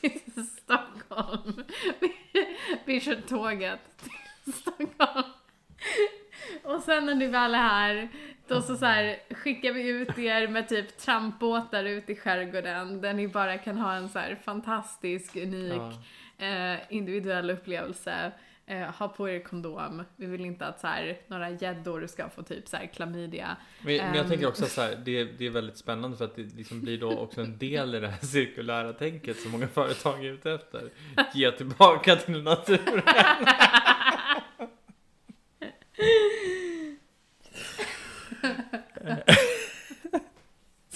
till Stockholm. Vi, kör tåget till Stockholm. Och sen när ni väl är här, då så, så här, skickar vi ut er med typ trampbåtar ut i skärgården där ni bara kan ha en så här fantastisk, unik, eh, individuell upplevelse. Eh, ha på er kondom. Vi vill inte att så här, några gäddor ska få typ så här klamydia. Men, men jag Ehm. tänker också så här, det, det är väldigt spännande för att det liksom blir då också en del i det här cirkulära tänket som många företag är ute efter. Ge tillbaka till naturen.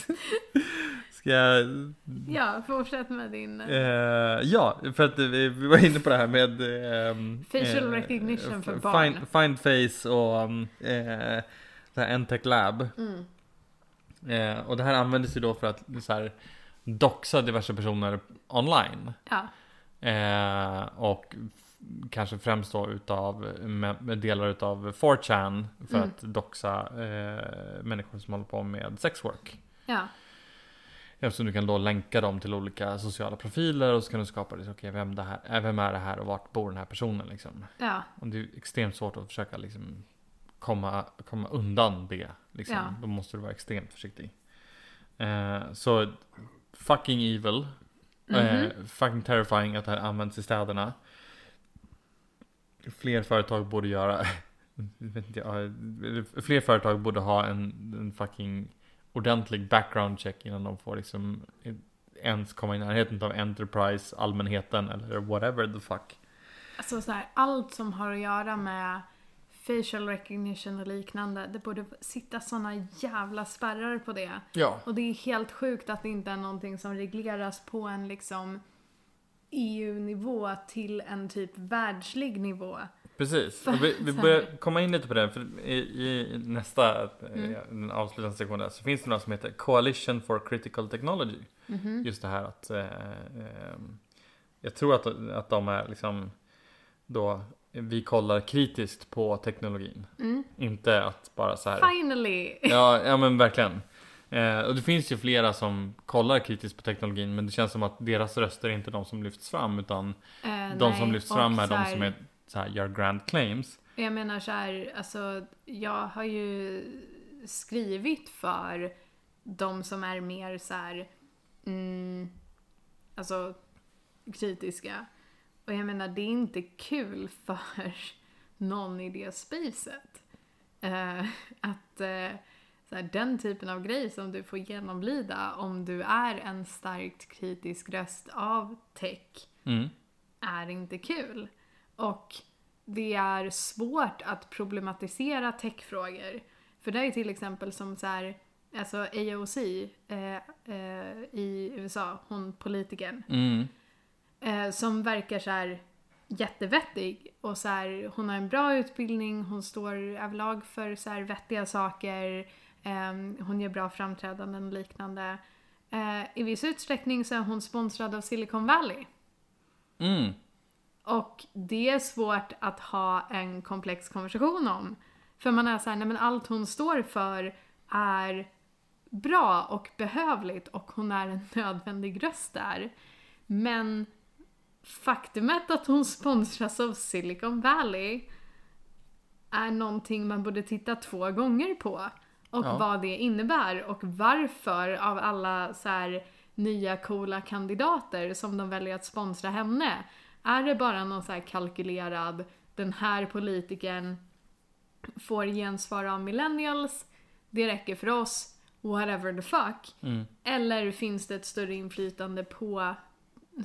Ska jag... Ja, fortsätt med din... Eh, ja, för att vi, vi var inne på det här med ehm, Facial recognition för barn. Find, find face och um, eh, det här Entech Lab. Mm. Eh, och det här användes ju då för att så här, doxa diverse personer online. Ja. Eh, och kanske främst då utav med, delar utav 4chan för Mm. att doxa eh, människor som håller på med sexwork. Ja. Eftersom du kan då länka dem till olika sociala profiler och så kan du skapa det, okej vem, det här, eh, vem är det här och vart bor den här personen liksom. Ja. Och det är extremt svårt att försöka liksom komma, komma undan det. Liksom. Ja. Då måste du vara extremt försiktig. Eh, så fucking evil. Eh, Mhm. fucking terrifying att det här används i städerna. Fler företag borde göra Fler företag borde ha en, en fucking ordentlig background check innan de får liksom ens komma i närheten av Enterprise, allmänheten eller whatever the fuck. Alltså så här, allt som har att göra med facial recognition och liknande, det borde sitta såna jävla spärrar på det. Ja. Och det är helt sjukt att det inte är någonting som regleras på en liksom EU-nivå till en typ världslig nivå. Precis, och vi, vi börjar komma in lite på det, för i, i nästa, Mm. eh, den avslutande sektionen så finns det något som heter Coalition for Critical Technology. Mhm. Just det här att, eh, eh, jag tror att, att de är liksom, då, vi kollar kritiskt på teknologin. Mm. Inte att bara så här, Finally! ja, ja men verkligen. Eh, och det finns ju flera som kollar kritiskt på teknologin, men det känns som att deras röster är inte de som lyfts fram, utan Eh, de nej, som lyfts fram är de som är, så här, gör grand claims. Jag menar så här, alltså jag har ju skrivit för de som är mer så här, mm, alltså kritiska. Och jag menar det är inte kul för någon i det spacet. Eh, att eh, så här, den typen av grej som du får genomlida om du är en starkt kritisk röst av tech Mm. är inte kul. Och det är svårt att problematisera techfrågor. För det är till exempel som så här, alltså AOC eh, eh, i USA, hon politikern, Mm. eh, som verkar så här jättevettig och så här, hon har en bra utbildning, hon står överlag för så här vettiga saker, eh, hon gör bra framträdanden och liknande. Eh, I viss utsträckning så är hon sponsrad av Silicon Valley. Mm. Och det är svårt att ha en komplex konversation om. För man är såhär, nej men allt hon står för är bra och behövligt och hon är en nödvändig röst där. Men faktumet att hon sponsras av Silicon Valley är någonting man borde titta två gånger på. Och Ja. vad det innebär och varför av alla så här nya coola kandidater som de väljer att sponsra henne. Är det bara någon så här kalkylerad, den här politikern får gensvar av millennials, det räcker för oss, whatever the fuck. Mm. Eller finns det ett större inflytande på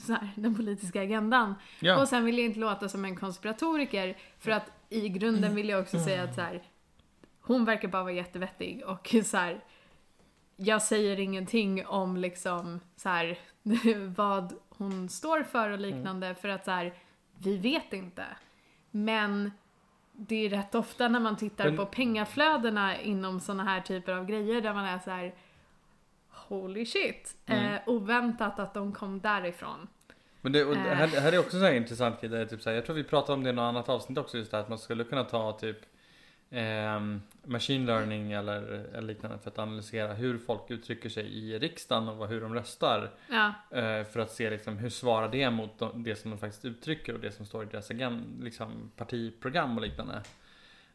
här, den politiska agendan? Ja. Och sen vill jag inte låta som en konspiratoriker, för att i grunden vill jag också säga att så här, hon verkar bara vara jättevettig och så här, jag säger ingenting om liksom så här, vad hon står för och liknande för att så här, vi vet inte. Men det är rätt ofta när man tittar Men- på pengaflödena inom såna här typer av grejer där man är så här holy shit. Mm. Eh, oväntat att de kom därifrån. Men det, här, Eh. det här är också så här intressant grej, typ så här, jag tror vi pratade om det i något annat avsnitt också, just det här att man skulle kunna ta typ ehm, machine learning eller, eller liknande för att analysera hur folk uttrycker sig i riksdagen och hur de röstar. Ja, eh, för att se liksom, hur svarar det mot de, det som de faktiskt uttrycker och det som står i deras liksom, partiprogram och liknande.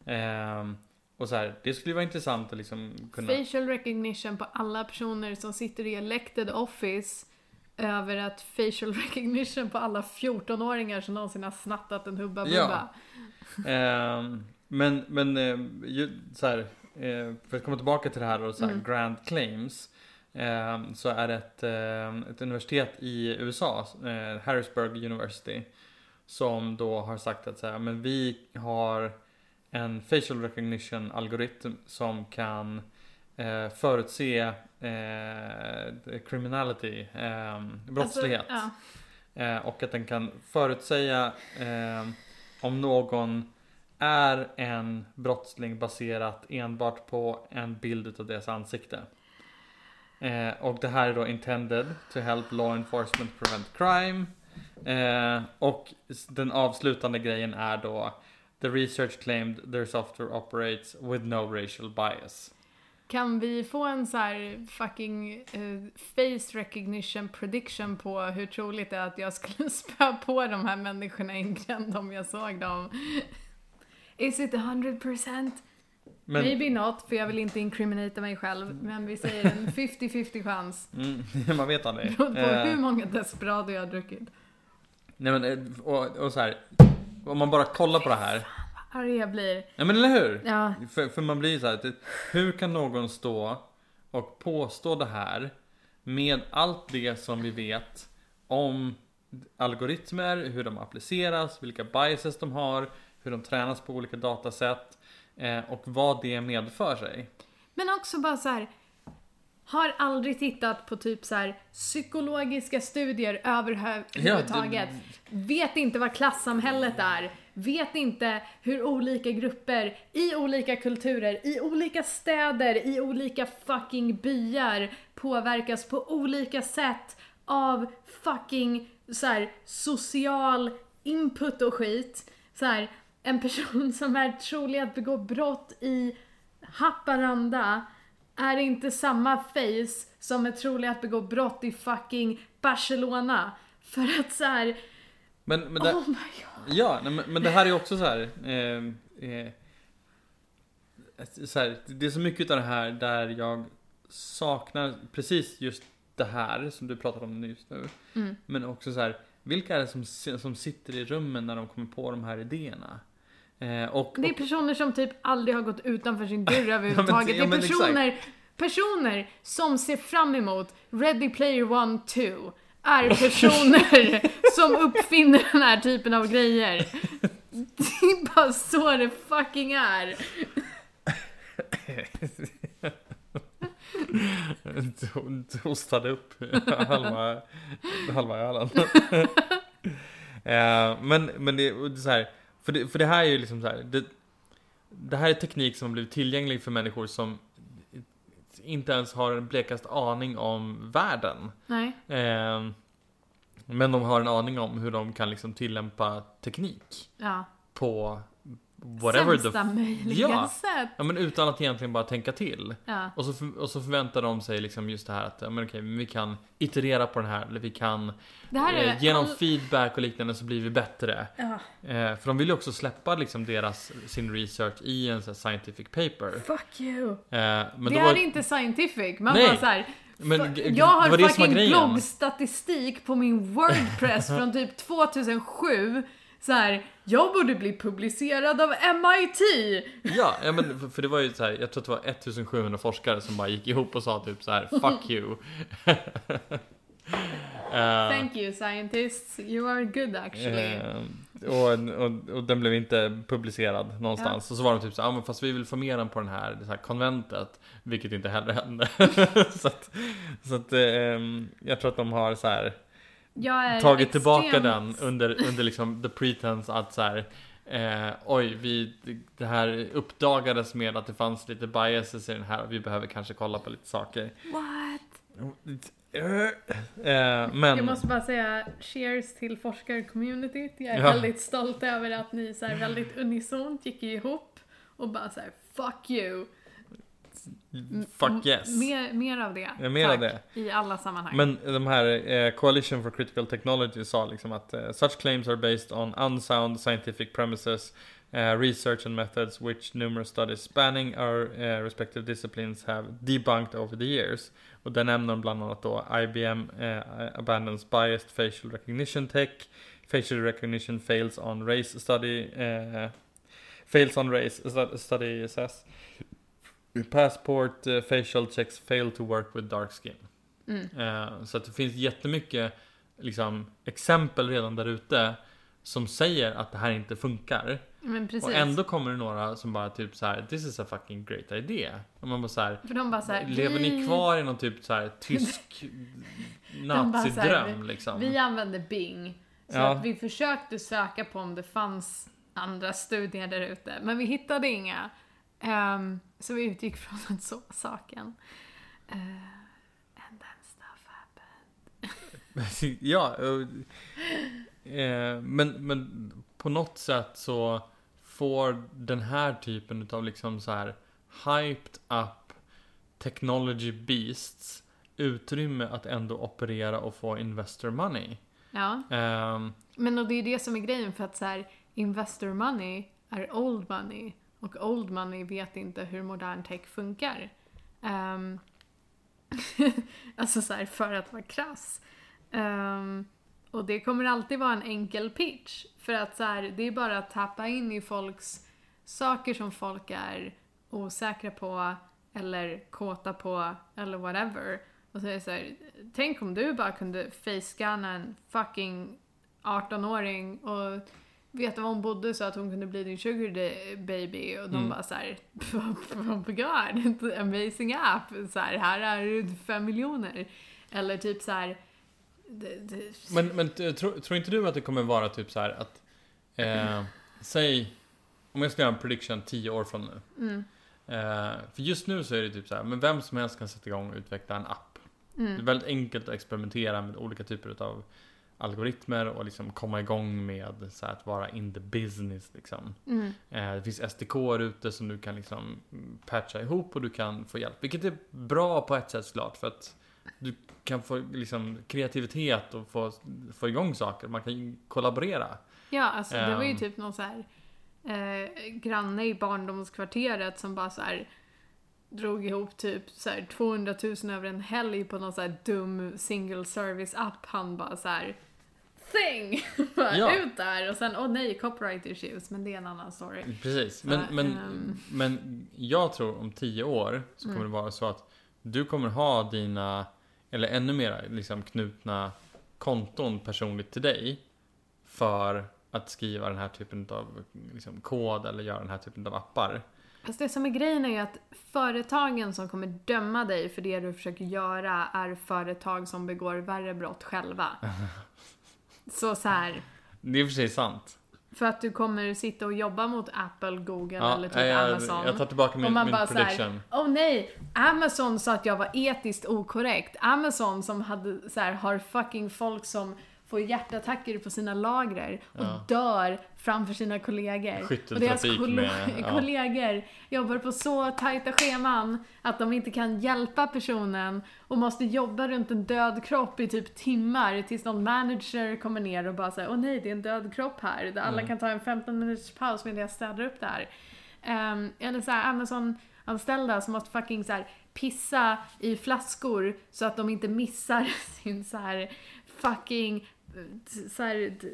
Ehm, och så här, det skulle vara intressant att liksom kunna... facial recognition på alla personer som sitter i elected office över att facial recognition på alla 14-åringar som någonsin har snattat en Hubba Bubba. Ja. Ehm, men men eh, ju, så här, eh, för att komma tillbaka till det här och så här, Mm. grand claims. ehm, så är det ett, eh, ett universitet i USA, eh, Harrisburg University. Som då har sagt att så här, men vi har en facial recognition algoritm som kan eh, förutse eh, criminality, eh, brottslighet. Alltså, ja. Eh, och att den kan förutsäga eh, om någon är en brottsling baserat enbart på en bild av deras ansikte. Eh, och det här är då intended to help law enforcement prevent crime. Eh, och den avslutande grejen är då The research claimed their software operates with no racial bias. Kan vi få en så här fucking uh, face recognition prediction på hur troligt det är att jag skulle spöa på de här människorna i en gränd om jag såg dem? Is it 100%? Men, Maybe not, för jag vill inte incriminata mig själv. Men vi säger en 50-50 chans. mm, man vet aldrig. Beroende på Eh, hur många Desperado jag har druckit. nej men, eh, och, och så här. Om man bara kollar på det här. Arg jag blir. Ja men eller hur? Ja, För, för man blir ju så här, att, hur kan någon stå och påstå det här med allt det som vi vet om algoritmer, hur de appliceras, vilka biases de har, hur de tränas på olika datasätt eh, och vad det medför sig. Men också bara så här. Har aldrig tittat på typ så här psykologiska studier överhuvudtaget. Vet inte vad klassamhället är. Vet inte hur olika grupper i olika kulturer, i olika städer, i olika fucking byar påverkas på olika sätt av fucking så här, social input och skit. Så här, en person som är trolig att begå brott i Haparanda är inte samma face som är trolig att begå brott i fucking Barcelona. För att så här, Men, men, det, oh my god. ja, men, men det här är också så här. Eh, eh, så här. Det är så mycket av det här där jag saknar precis just det här som du pratade om just nu. Mm. Men också så här, vilka är det som, som sitter i rummen när de kommer på de här idéerna? Eh, och, Det är och, personer som typ aldrig har gått utanför sin dörr överhuvudtaget. ja, det är personer, personer som ser fram emot Ready Player One 2 är personer som uppfinner den här typen av grejer. Det är bara så det fucking är. hostade upp halva, halva ölen. eh, men, men det, och det är så här, för det, för det här är ju liksom så här, det, det här är teknik som har blivit tillgänglig för människor som inte ens har en blekast aning om världen. Nej. Eh, men de har en aning om hur de kan liksom tillämpa teknik Ja. på whatever Sämsta the... möjliga Ja. sätt. Ja men utan att egentligen bara tänka till. Ja. Och så, för- och så förväntar de sig liksom just det här att men okej, vi kan iterera på den här, eller vi kan eh, genom all- feedback och liknande så blir vi bättre. Ja. Eh, för de vill ju också släppa liksom deras, sin research i en här scientific paper. Fuck you. Eh, men det är var, inte scientific. Man Nej. bara så här, Men jag har fucking bloggstatistik på min Wordpress från typ 2007. Så här, jag borde bli publicerad av MIT. Ja, ja men för, det var ju så här, jag tror att det var 1700 forskare som bara gick ihop och sa typ så här: 'fuck you' Eh, Thank you scientists, you are good actually. Eh, och, och, och den blev inte publicerad någonstans. Och så var de typ så ja ah, men fast vi vill få med den på den här, det här konventet. Vilket inte heller hände. så att, så att ehm, jag tror att de har så här tagit tillbaka den under, under liksom the pretense att så här eh, oj, vi, det här uppdagades med att det fanns lite biases i den här och vi behöver kanske kolla på lite saker. What? Eh, men... Jag måste bara säga cheers till forskarcommunityt. Jag är Ja. väldigt stolt över att ni så här väldigt unisont gick ihop och bara så här fuck you. Fuck yes. m- Mer, mer av det. Ja, mer av Tack. det. I alla sammanhang. Men de här eh, Coalition for Critical Technology sa liksom att eh, such claims are based on unsound scientific premises, eh, research and methods which numerous studies spanning our eh, respective disciplines have debunked over the years. Och där nämner de bland annat då IBM eh, abandons biased facial recognition tech, facial recognition fails on race study, fails on race stu- study says. Passport eh, facial checks fail to work with dark skin. mm. Eh, Så att det finns jättemycket liksom, exempel redan där ute som säger att det här inte funkar. Men precis. Och ändå kommer det några som bara typ så här: This is a fucking great idea. Och man bara så här, För de bara så här, Lever vi, ni kvar i någon typ så här tysk nazidröm liksom? Vi använde Bing. Så Ja. att vi försökte söka på om det fanns andra studier där ute. Men vi hittade inga. Ehm, så vi utgick från att så saken. Eh, ja, eh, eh, men, men på något sätt så får den här typen av liksom så här hyped up technology beasts utrymme att ändå operera och få investor money. Ja. Ehm, Men och det är det som är grejen för att så här, investor money är old money och old money vet inte hur modern tech funkar. Um, alltså så här, för att vara krass. Um, och det kommer alltid vara en enkel pitch. För att så här, det är bara att tappa in i folks saker som folk är osäkra på eller kåta på eller whatever. Och så är det så här, tänk om du bara kunde face en fucking 18-åring och veta var hon bodde så att hon kunde bli din sugar baby och de Mm. bara såhär Oh my god, amazing app! Så här, här är fem miljoner. Eller typ så här. Det, det, men men tror, tror inte du att det kommer vara typ så här att eh, Säg Om jag ska göra en prediction 10 år från nu. mm, Eh, för just nu så är det typ så här, men vem som helst kan sätta igång och utveckla en app. Det är mm, väldigt enkelt att experimentera med olika typer av algoritmer och liksom komma igång med så att vara in the business liksom. mm, Eh, det finns SDK ute som du kan liksom patcha ihop och du kan få hjälp. Vilket är bra på ett sätt såklart för att du kan få liksom kreativitet och få, få igång saker. Man kan kollaborera. Ja, alltså det var ju Ehm. typ någon så här eh, granne i barndomskvarteret som bara så här drog ihop typ så här 200 000 över en helg på någon så här dum single service app. Han bara så här thing! bara Ja. ut där och sen åh nej, copyright issues, men det är en annan story. Precis. Men, Så, men, ehm. men jag tror om tio år så kommer Mm. det vara så att du kommer ha dina, eller ännu mer liksom knutna konton personligt till dig. För att skriva den här typen av liksom, kod eller göra den här typen av appar. Fast det som är grejen är ju att företagen som kommer döma dig för det du försöker göra är företag som begår värre brott själva. Så så här. Det är för sig sant. För att du kommer sitta och jobba mot Apple, Google Ja, eller typ jag, Amazon. jag tar tillbaka min, och man min bara prediction. åh nej, Amazon sa att jag var etiskt okorrekt. Amazon som hade så här, har fucking folk som får hjärtattacker på sina lagrer och Ja. dör framför sina kollegor. Och deras kolle- med- ja. kollegor jobbar på så tajta scheman att de inte kan hjälpa personen och måste jobba runt en död kropp i typ timmar tills någon manager kommer ner och bara säger åh nej, det är en död kropp här. Där alla Mm. kan ta en 15 minuters paus medan jag städar upp det här. Ehm, eller så här Amazon-anställda som måste fucking så här pissa i flaskor så att de inte missar sin så här fucking så här, d-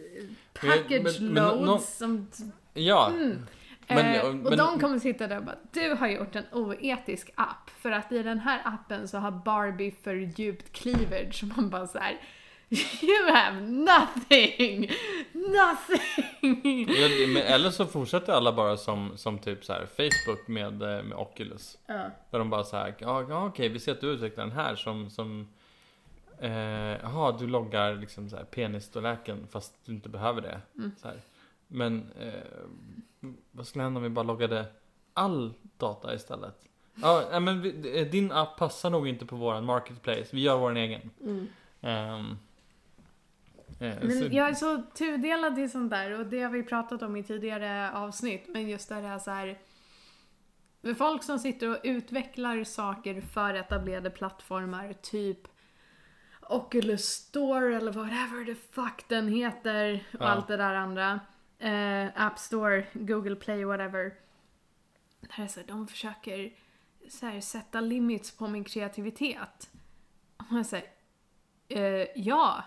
package men- men loads som Ja. Mm. Eh, och de kommer sitta där och bara Du har gjort en oetisk app för att i den här appen så har Barbie för djupt cleavage som man bara så här. You have nothing! Nothing! Ja, eller så fortsätter alla bara som, som typ så här Facebook med, eh, med Oculus. Ja. Där de bara så här, ja, ja okej vi ser att du utvecklar den här som, som eh, Jaha, du loggar liksom så här penisstorleken fast du inte behöver det. Mm. Så här. Men eh, vad skulle hända om vi bara loggade all data istället? Ja, nej, men vi, eh, din app passar nog inte på våran marketplace. Vi gör vår egen. Mm. Ehm, eh, så- Men jag är så tudelad i sånt där och det har vi pratat om i tidigare avsnitt. Men just det är så här. Folk som sitter och utvecklar saker för etablerade plattformar, typ Oculus Store eller whatever the fuck den heter och Ja. allt det där andra. Eh, App Store, Google Play, whatever. Där är så här, de försöker så här, sätta limits på min kreativitet. Och jag säger, eh, ja,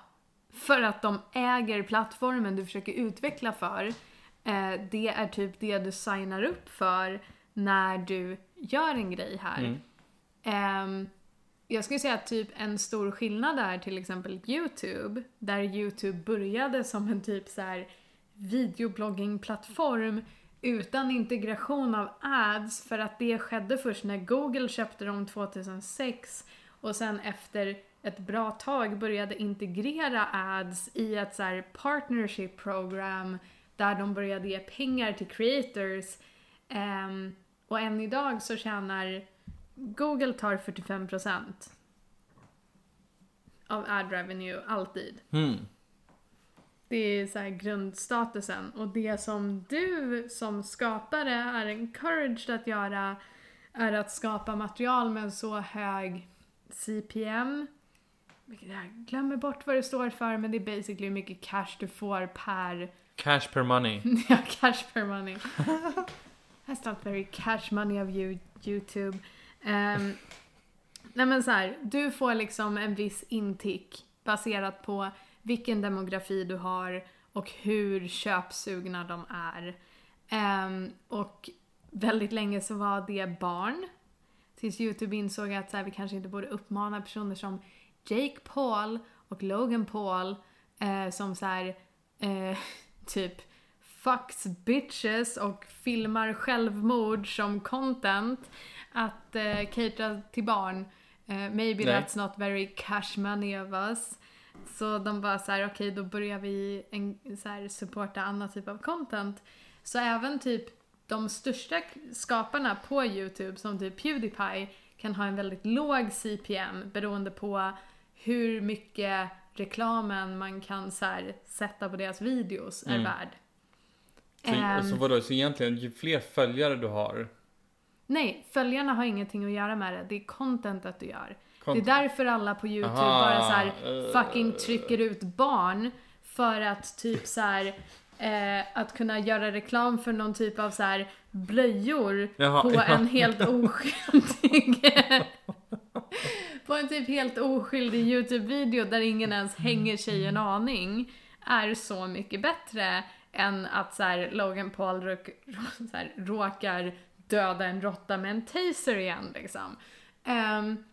för att de äger plattformen du försöker utveckla för. Eh, det är typ det du signar upp för när du gör en grej här. Mm. Jag skulle säga att typ en stor skillnad är till exempel YouTube, där YouTube började som en typ så här videobloggingplattform utan integration av ads för att det skedde först när Google köpte dem 2006 och sen efter ett bra tag började integrera ads i ett så här partnership program där de började ge pengar till creators. Um, och än idag så tjänar Google tar 45% av ad revenue, alltid. Hmm. Det är så här grundstatusen. Och det som du som skapare är encouraged att göra är att skapa material med en så hög CPM. Jag glömmer bort vad det står för men det är basically hur mycket cash du får per Cash per money. Ja, cash per money. That's not very cash money of you, YouTube. Um, nej men så här, du får liksom en viss intick baserat på vilken demografi du har och hur köpsugna de är. Ehm, och väldigt länge så var det barn. Tills YouTube insåg att så här, vi kanske inte borde uppmana personer som Jake Paul och Logan Paul eh, som så här, eh, typ fucks bitches och filmar självmord som content att eh, catera till barn. Eh, maybe Nej. that's not very cash money of us. Så de bara så här, okej då börjar vi en, så här, supporta annan typ av content. Så även typ de största skaparna på YouTube som typ Pewdiepie kan ha en väldigt låg CPM beroende på hur mycket reklamen man kan så här, sätta på deras videos är Mm. värd. Så, Ehm, så vadå, så egentligen ju fler följare du har. nej, följarna har ingenting att göra med det. Det är contentet du gör. Kon- Det är därför alla på YouTube Aha, bara så här eh. fucking trycker ut barn för att typ så här eh, att kunna göra reklam för någon typ av så här blöjor Jaha, på ja. en helt oskyldig på en typ helt oskyldig YouTube-video där ingen ens hänger sig en aning är så mycket bättre än att så här, Logan Paul råk, så här, råkar döda en råtta med en taser igen liksom. Ehm,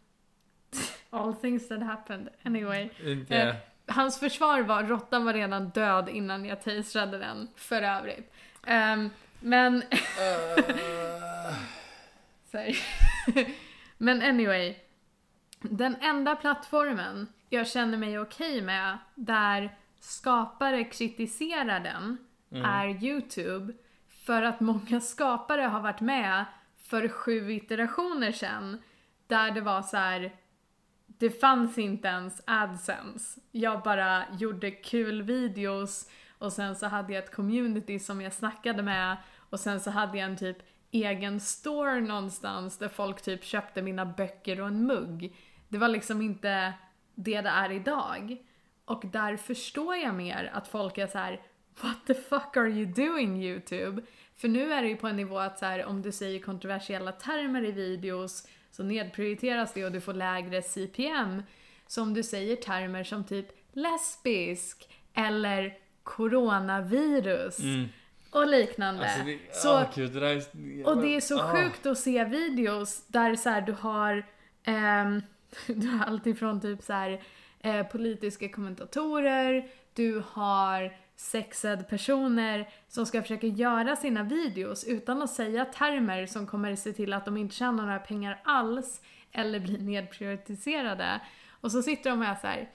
all things that happened. Anyway. Inte... Eh, hans försvar var råttan var redan död innan jag taserade den, för övrigt. Ehm, men... Sorry. men anyway. Den enda plattformen jag känner mig okej med, där skapare kritiserar den, Mm. är YouTube. För att många skapare har varit med för sju iterationer sedan, där det var så här. Det fanns inte ens AdSense. Jag bara gjorde kul videos och sen så hade jag ett community som jag snackade med och sen så hade jag en typ egen store någonstans där folk typ köpte mina böcker och en mugg. Det var liksom inte det det är idag. Och där förstår jag mer att folk är så här: What the fuck are you doing YouTube? För nu är det ju på en nivå att så här, om du säger kontroversiella termer i videos så nedprioriteras det och du får lägre CPM. Så om du säger termer som typ lesbisk eller coronavirus Mm. och liknande. Alltså, det, så, gud, det där är... och det är så Ah. sjukt att se videos där så här, du har ehm, du har alltifrån typ så här, eh, politiska kommentatorer, du har sexed personer som ska försöka göra sina videos utan att säga termer som kommer se till att de inte tjänar några pengar alls eller blir nedprioritiserade. Och så sitter de här så här.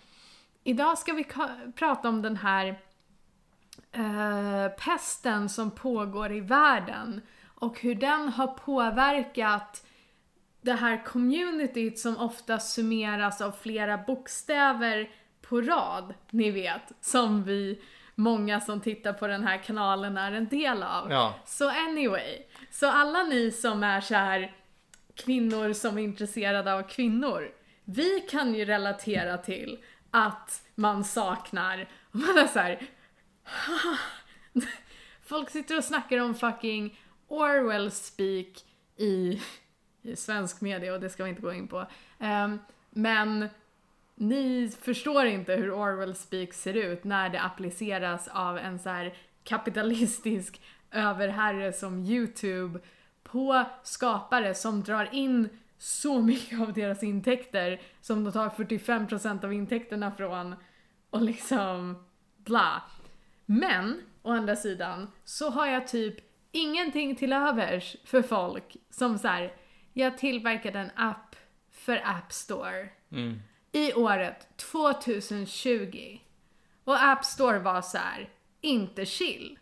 Idag ska vi prata om den här eh, pesten som pågår i världen och hur den har påverkat det här communityt som ofta summeras av flera bokstäver på rad, ni vet, som vi, många som tittar på den här kanalen är en del av. Ja. Så anyway, så alla ni som är så här kvinnor som är intresserade av kvinnor, vi kan ju relatera till att man saknar, och man är så här, Folk sitter och snackar om fucking Orwell speak i, i svensk media och det ska vi inte gå in på. Ehm, men ni förstår inte hur Orwell speak ser ut när det appliceras av en så här kapitalistisk överherre som YouTube på skapare som drar in så mycket av deras intäkter som de tar 45% av intäkterna från och liksom bla. Men, å andra sidan, så har jag typ ingenting till övers för folk som så här, jag tillverkade en app för App Store Mm i året 2020. Och App Store var så här, inte chill.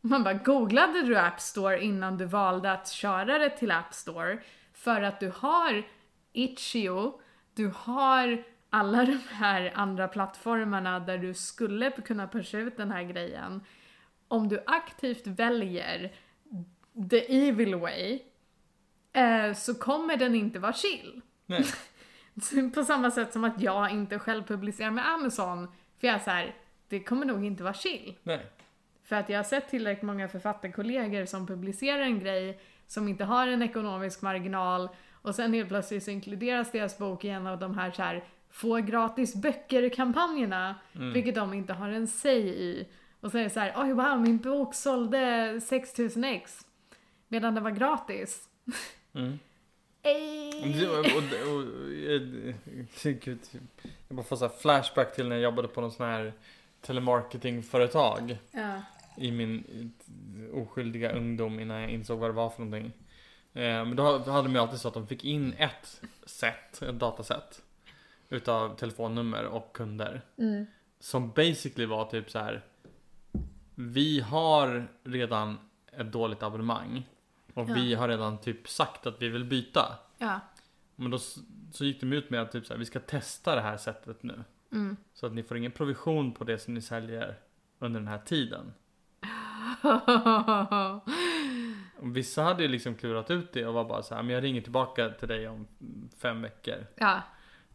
Man bara, googlade du App Store innan du valde att köra det till App Store? För att du har Itch.io, du har alla de här andra plattformarna där du skulle kunna pusha ut den här grejen, om du aktivt väljer the evil way, eh, så kommer den inte vara chill. Nej. På samma sätt som att jag inte själv publicerar med Amazon, för jag är så här, det kommer nog inte vara chill. Nej. För att jag har sett tillräckligt många författarkollegor som publicerar en grej som inte har en ekonomisk marginal och sen helt plötsligt så inkluderas deras bok i en av de här så här få gratis böcker-kampanjerna, vilket de inte har en säg i. Och så är det så här, oj wow, min bok sålde 6000 ex. Medan den var gratis. Mm. Ej. Det- Och, och, och, och, gud, jag bara får så flashback till när jag jobbade på någon sån här telemarketingföretag Ja. i min oskyldiga ungdom innan jag insåg vad det var för någonting. Eh, men då hade de ju alltid så att de fick in ett set, ett dataset utav telefonnummer och kunder. Mm. Som basically var typ så här. Vi har redan ett dåligt abonnemang. Och Ja. vi har redan typ sagt att vi vill byta. Ja. Men då så gick de ut med att typ så här, vi ska testa det här sättet nu. Mm. Så att ni får ingen provision på det som ni säljer under den här tiden. Vissa hade ju liksom klurat ut det och var bara så här, men jag ringer tillbaka till dig om fem veckor. ja.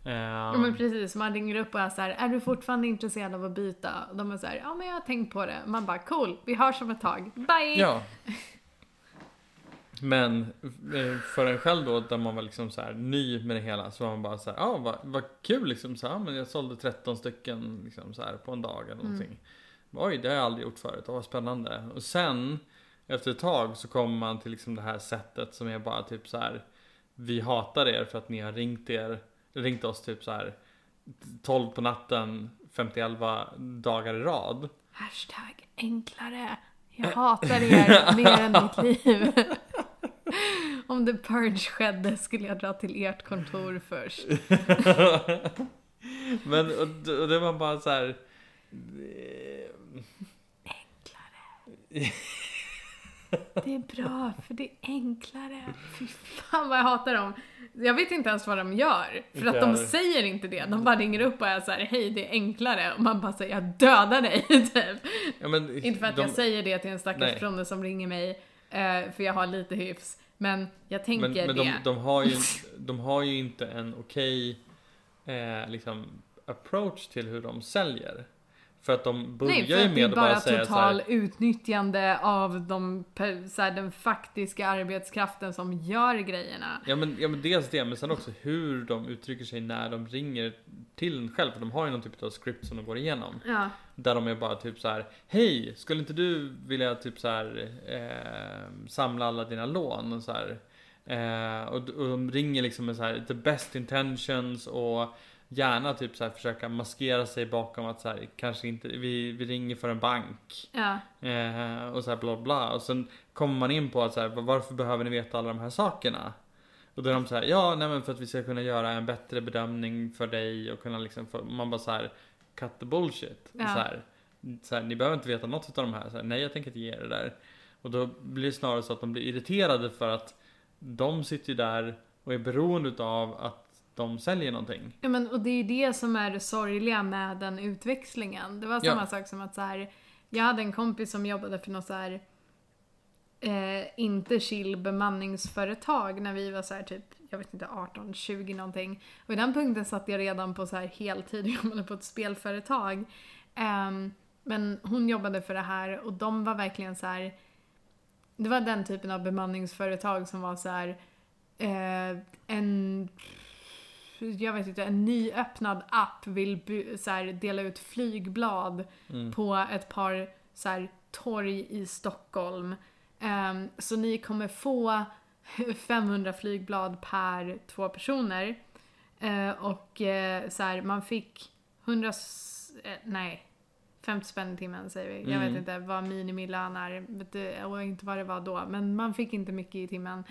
Ehm, Ja men precis, man ringer upp och är så här, är du fortfarande intresserad av att byta? Och de är så här, ja men jag har tänkt på det. Man bara, cool, vi hörs om ett tag, bye! Ja. Men eh, för en själv då, där man var liksom så här ny med det hela, så var man bara så här, ja ah, vad, vad kul liksom, så här, men jag sålde 13 stycken liksom så här på en dag eller någonting. Oj, det har jag aldrig gjort förut, vad spännande. Och sen, efter ett tag, så kommer man till liksom det här sättet som är bara typ så här, vi hatar er för att ni har ringt er, ringt oss typ så här 12 på natten, 51 dagar i rad. Hashtag enklare. Jag hatar er mer än mitt liv. Om the purge skedde skulle jag dra till ert kontor först. Men och, och det var bara så här. eh, Det är bra, för det är enklare. Fy fan vad jag hatar dem. Jag vet inte ens vad de gör. För att de säger inte det. De bara ringer upp och är så här: hej det är enklare. Och man bara säger, jag dödar dig typ. Ja, men, Inte för att de, jag säger det till en stackars Nej. person som ringer mig, eh, för jag har lite hyfs. Men jag tänker men, men det. de, de, har ju, de har ju inte en okej eh, liksom, approach till hur de säljer. För att de börjar Nej, för ju med att bara bara säga så total här. utnyttjande av de, så här, den faktiska arbetskraften som gör grejerna. Ja men, ja men dels det, men sen också hur de uttrycker sig när de ringer till en själv. För de har ju någon typ av script som de går igenom. Ja, Där de är bara typ så här. Hej, skulle inte du vilja typ så här eh, samla alla dina lån och så. Eh, och, och de ringer liksom med så här the best intentions och gärna typ så här försöka maskera sig bakom att så här kanske inte vi, vi ringer för en bank. ja, Eh, och så här bla bla. Och sen kommer man in på att så här, varför behöver ni veta alla de här sakerna? Och då är de så här, ja nej men för att vi ska kunna göra en bättre bedömning för dig och kunna liksom, få, man bara så här cut the bullshit. Ja. Så här, så här, ni behöver inte veta något av de här. Så här. Nej jag tänker inte ge er det där. Och då blir det snarare så att de blir irriterade för att de sitter ju där och är beroende av att de säljer någonting. ja men, och det är ju det som är det sorgliga med den utväxlingen. Det var Ja. samma sak som att så här, jag hade en kompis som jobbade för något så här eh, inte chill bemanningsföretag när vi var så här typ, jag vet inte, 18, 20 någonting. Och i den punkten satt jag redan på så här heltid och jobbade på ett spelföretag. Ehm, men hon jobbade för det här och de var verkligen så här. Det var den typen av bemanningsföretag som var så här eh, en jag vet inte, en nyöppnad app vill bu- så här, dela ut flygblad Mm. på ett par så här, torg i Stockholm. Ehm, så ni kommer få 500 flygblad per två personer. Eh, och eh, så här, man fick 100, s- eh, nej, 50 spänn i timmen säger vi. Jag Mm. vet inte vad minimilön är och inte vad det var då. Men man fick inte mycket i timmen.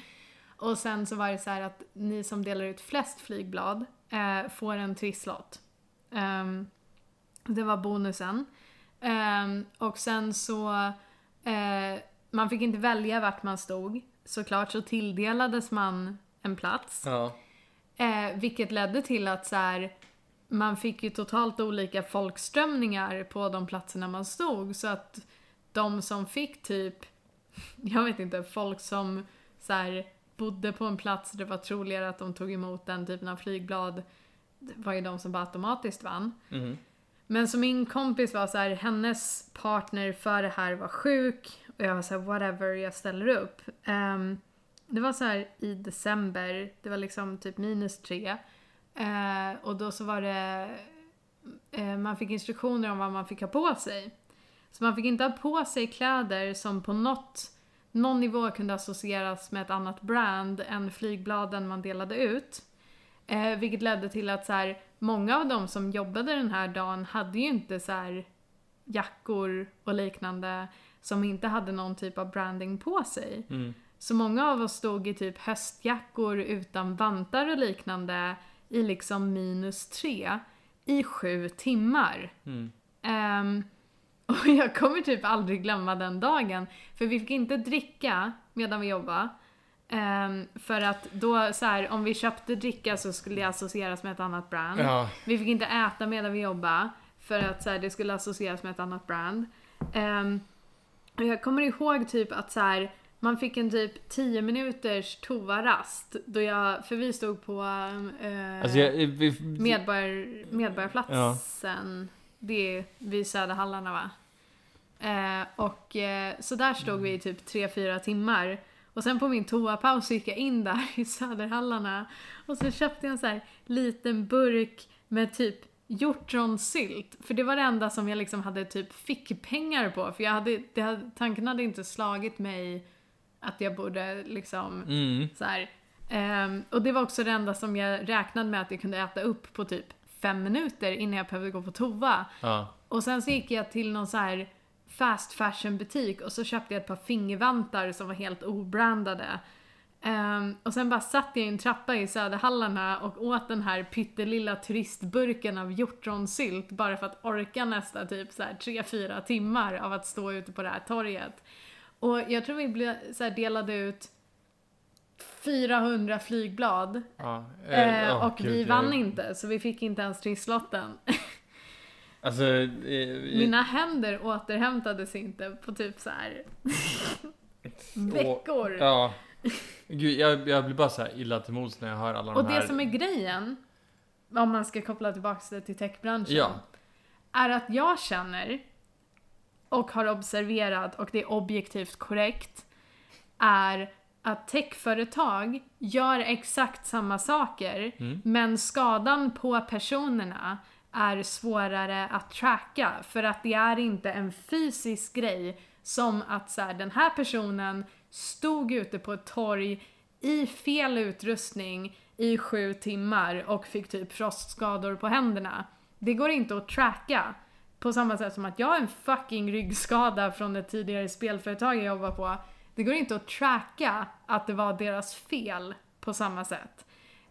Och sen så var det så här att ni som delar ut flest flygblad eh, får en trisslott. Ehm, det var bonusen. Ehm, och sen så, eh, man fick inte välja vart man stod. Såklart så tilldelades man en plats. Ja. Eh, vilket ledde till att så här, man fick ju totalt olika folkströmningar på de platserna man stod så att de som fick typ, jag vet inte, folk som så här, bodde på en plats där det var troligare att de tog emot den typen av flygblad var ju de som bara automatiskt vann. Mhm. Men som min kompis var så här, hennes partner för det här var sjuk och jag var så här, whatever, jag ställer upp. Ehm, det var så här i december, det var liksom typ minus tre. Eh, och då så var det, eh, man fick instruktioner om vad man fick ha på sig. Så man fick inte ha på sig kläder som på något, någon nivå kunde associeras med ett annat brand än flygbladen man delade ut. Eh, vilket ledde till att så här, många av de som jobbade den här dagen hade ju inte så här jackor och liknande som inte hade någon typ av branding på sig. Mm. Så många av oss stod i typ höstjackor utan vantar och liknande i liksom minus tre i sju timmar. Mm. Ehm, och jag kommer typ aldrig glömma den dagen. För vi fick inte dricka medan vi jobbade. Ehm, för att då så här, om vi köpte dricka så skulle det associeras med ett annat brand. Ja. Vi fick inte äta medan vi jobbade. För att så här, det skulle associeras med ett annat brand. Ehm, och jag kommer ihåg typ att så här, man fick en typ 10 minuters toarast. Då jag, för vi stod på eh, Alltså jag, vi, Medborgar, Medborgarplatsen. Det är vid Söderhallarna va? Eh, och eh, så där stod vi i typ 3-4 timmar. Och sen på min toapaus gick jag in där i Söderhallarna. Och så köpte jag en så här liten burk med typ hjortronsylt. För det var det enda som jag liksom hade typ fickpengar på. För jag hade, det hade, tanken hade inte slagit mig att jag borde liksom mm. så här. Ehm, och det var också det enda som jag räknade med att jag kunde äta upp på typ fem minuter innan jag behövde gå på toa. Ja. Och sen så gick jag till någon så här fast fashion butik och så köpte jag ett par fingervantar som var helt obrandade. Ehm, och sen bara satt jag i en trappa i Söderhallarna och åt den här pyttelilla turistburken av hjortronsylt bara för att orka nästa typ så här 3-4 timmar av att stå ute på det här torget. Och jag tror vi ble, så här, delade ut 400 flygblad ja. eh, ja, och gud, vi jag- vann inte så vi fick inte ens trisslotten. Alltså, eh, Mina händer återhämtades inte på typ så här veckor. Ja. Gud, jag, jag blir bara så illa till mods när jag hör alla Och de här. det som är grejen, om man ska koppla tillbaka det till techbranschen, Ja. är att jag känner och har observerat, och det är objektivt korrekt, är att techföretag gör exakt samma saker, Mm. men skadan på personerna är svårare att tracka för att det är inte en fysisk grej som att så här, den här personen stod ute på ett torg i fel utrustning i sju timmar och fick typ frostskador på händerna. Det går inte att tracka. På samma sätt som att jag har en fucking ryggskada från ett tidigare spelföretag jag jobbar på. Det går inte att tracka att det var deras fel på samma sätt.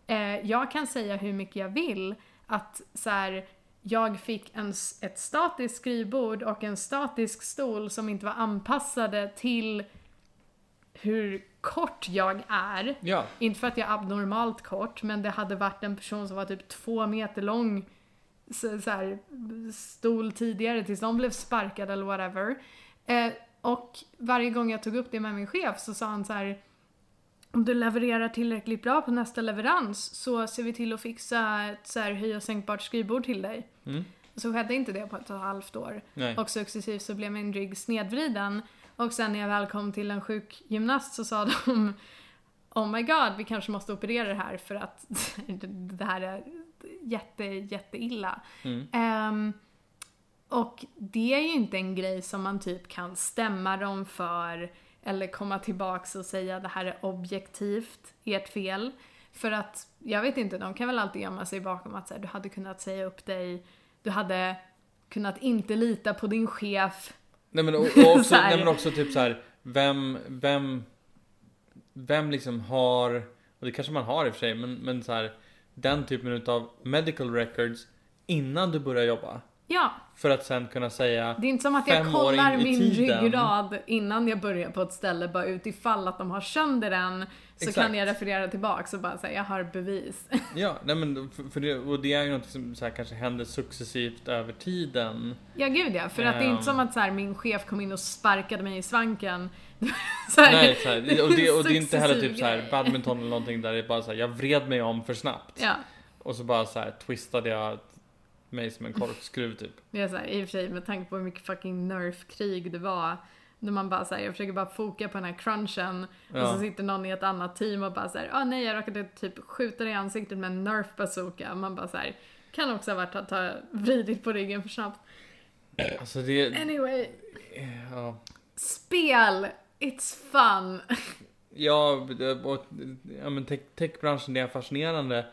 Eh, jag kan säga hur mycket jag vill att så här, jag fick en, ett statiskt skrivbord och en statisk stol som inte var anpassade till hur kort jag är. Ja. Inte för att jag är abnormalt kort, men det hade varit en person som var typ två meter lång så, så här, stol tidigare tills de blev sparkade eller whatever. Eh, och varje gång jag tog upp det med min chef så sa han så här om du levererar tillräckligt bra på nästa leverans så ser vi till att fixa ett så här höj och sänkbart skrivbord till dig. Mm. Så skedde inte det på ett och ett halvt år. Nej. Och successivt så blev min rygg snedvriden. Och sen när jag väl kom till en sjukgymnast så sa de Oh my god, vi kanske måste operera det här för att det här är jätte, jätteilla. Mm. Ehm, och det är ju inte en grej som man typ kan stämma dem för eller komma tillbaks och säga det här är objektivt ert fel. För att, jag vet inte, de kan väl alltid gömma sig bakom att så här, du hade kunnat säga upp dig, du hade kunnat inte lita på din chef. Nej men, och, och också, nej, men också typ så här, vem, vem, vem liksom har, och det kanske man har i och för sig, men, men så här, den typen utav medical records innan du börjar jobba. Ja, För att sen kunna säga det är inte som att jag kollar min tiden. ryggrad innan jag börjar på ett ställe bara utifall att de har sönder den så Exakt. kan jag referera tillbaks och bara säga jag har bevis. Ja, nej men för, det, och det är ju något som så här, kanske händer successivt över tiden. Ja gud ja, för att det är Ehm. inte som att så här, min chef kom in och sparkade mig i svanken. så här, Nej, så här, och, det, och det är inte heller typ så badminton eller någonting där det är bara så här, jag vred mig om för snabbt. Ja, Och så bara så twistade jag mig som en korkskruv typ. är så här, i och för sig med tanke på hur mycket fucking nerf-krig det var. När man bara såhär, jag försöker bara foka på den här crunchen och Ja. så sitter någon i ett annat team och bara såhär, ah nej jag råkade typ skjuta dig i ansiktet med en nerf bazooka. Man bara såhär, kan också ha varit att ha vridit på ryggen för snabbt. Alltså det, Anyway, ja. spel! It's fun! Ja, och, ja men tech, techbranschen det är fascinerande.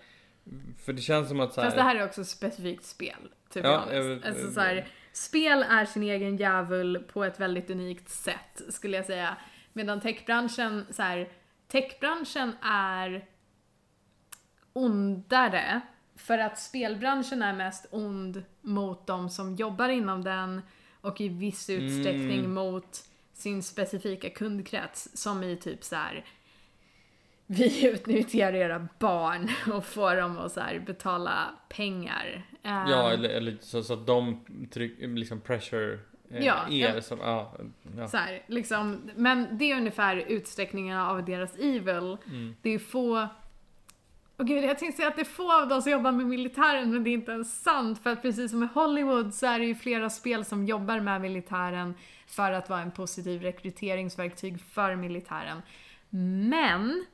För det känns som att så här, Fast det här är också specifikt spel, be Ja, jag alltså, så här, spel är sin egen djävul på ett väldigt unikt sätt, skulle jag säga. Medan techbranschen, så här, techbranschen är ondare för att spelbranschen är mest ond mot de som jobbar inom den och i viss utsträckning Mm. mot sin specifika kundkrets som i typ så här. Vi utnyttjar era barn och får dem att så betala pengar. Ehm, Ja, eller, eller så, så att de tryck, liksom pressure eh, Ja, er ja. som, ja, ja. Så här, liksom, men det är ungefär utsträckningen av deras evil. Mm. Det är få... Och gud, jag tänkte säga att det är få av dem som jobbar med militären, men det är inte ens sant. För att precis som i Hollywood så är det ju flera spel som jobbar med militären för att vara en positiv rekryteringsverktyg för militären. Men,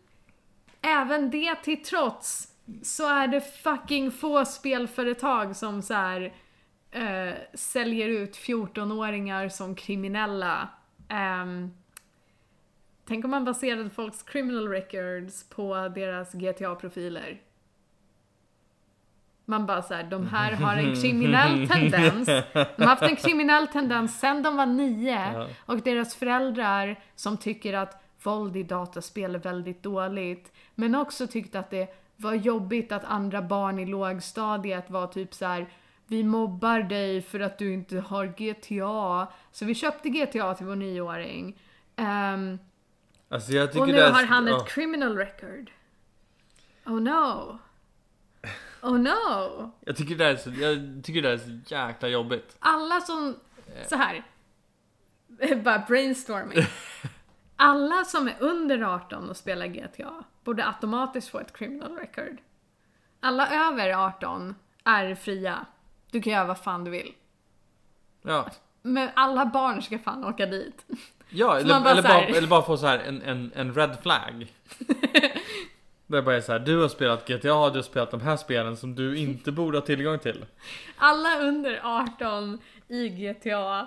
även det till trots, så är det fucking få spelföretag som så här eh, säljer ut 14-åringar som kriminella. Ehm, tänk om man baserade folks criminal records på deras GTA-profiler. Man bara såhär, de här har en kriminell tendens. De har haft en kriminell tendens sen de var nio. Ja. Och deras föräldrar som tycker att våld i dataspel är väldigt dåligt. Men också tyckte att det var jobbigt att andra barn i lågstadiet var typ så här. Vi mobbar dig för att du inte har GTA. Så vi köpte GTA till vår nioåring. Ehm, Alltså och nu har han ett criminal record. Oh no. Oh no. Jag tycker det är så, jag tycker det är så jäkla jobbigt. Alla som, så här. bara brainstorming. Alla som är under 18 och spelar GTA borde automatiskt få ett criminal record. Alla över 18 är fria. Du kan göra vad fan du vill. Ja, Men alla barn ska fan åka dit. ja eller, bara eller, bara, eller bara få så här en, en, en red flag. Där bara är så här, du har spelat GTA, du har spelat de här spelen som du inte borde ha tillgång till. Alla under 18 i GTA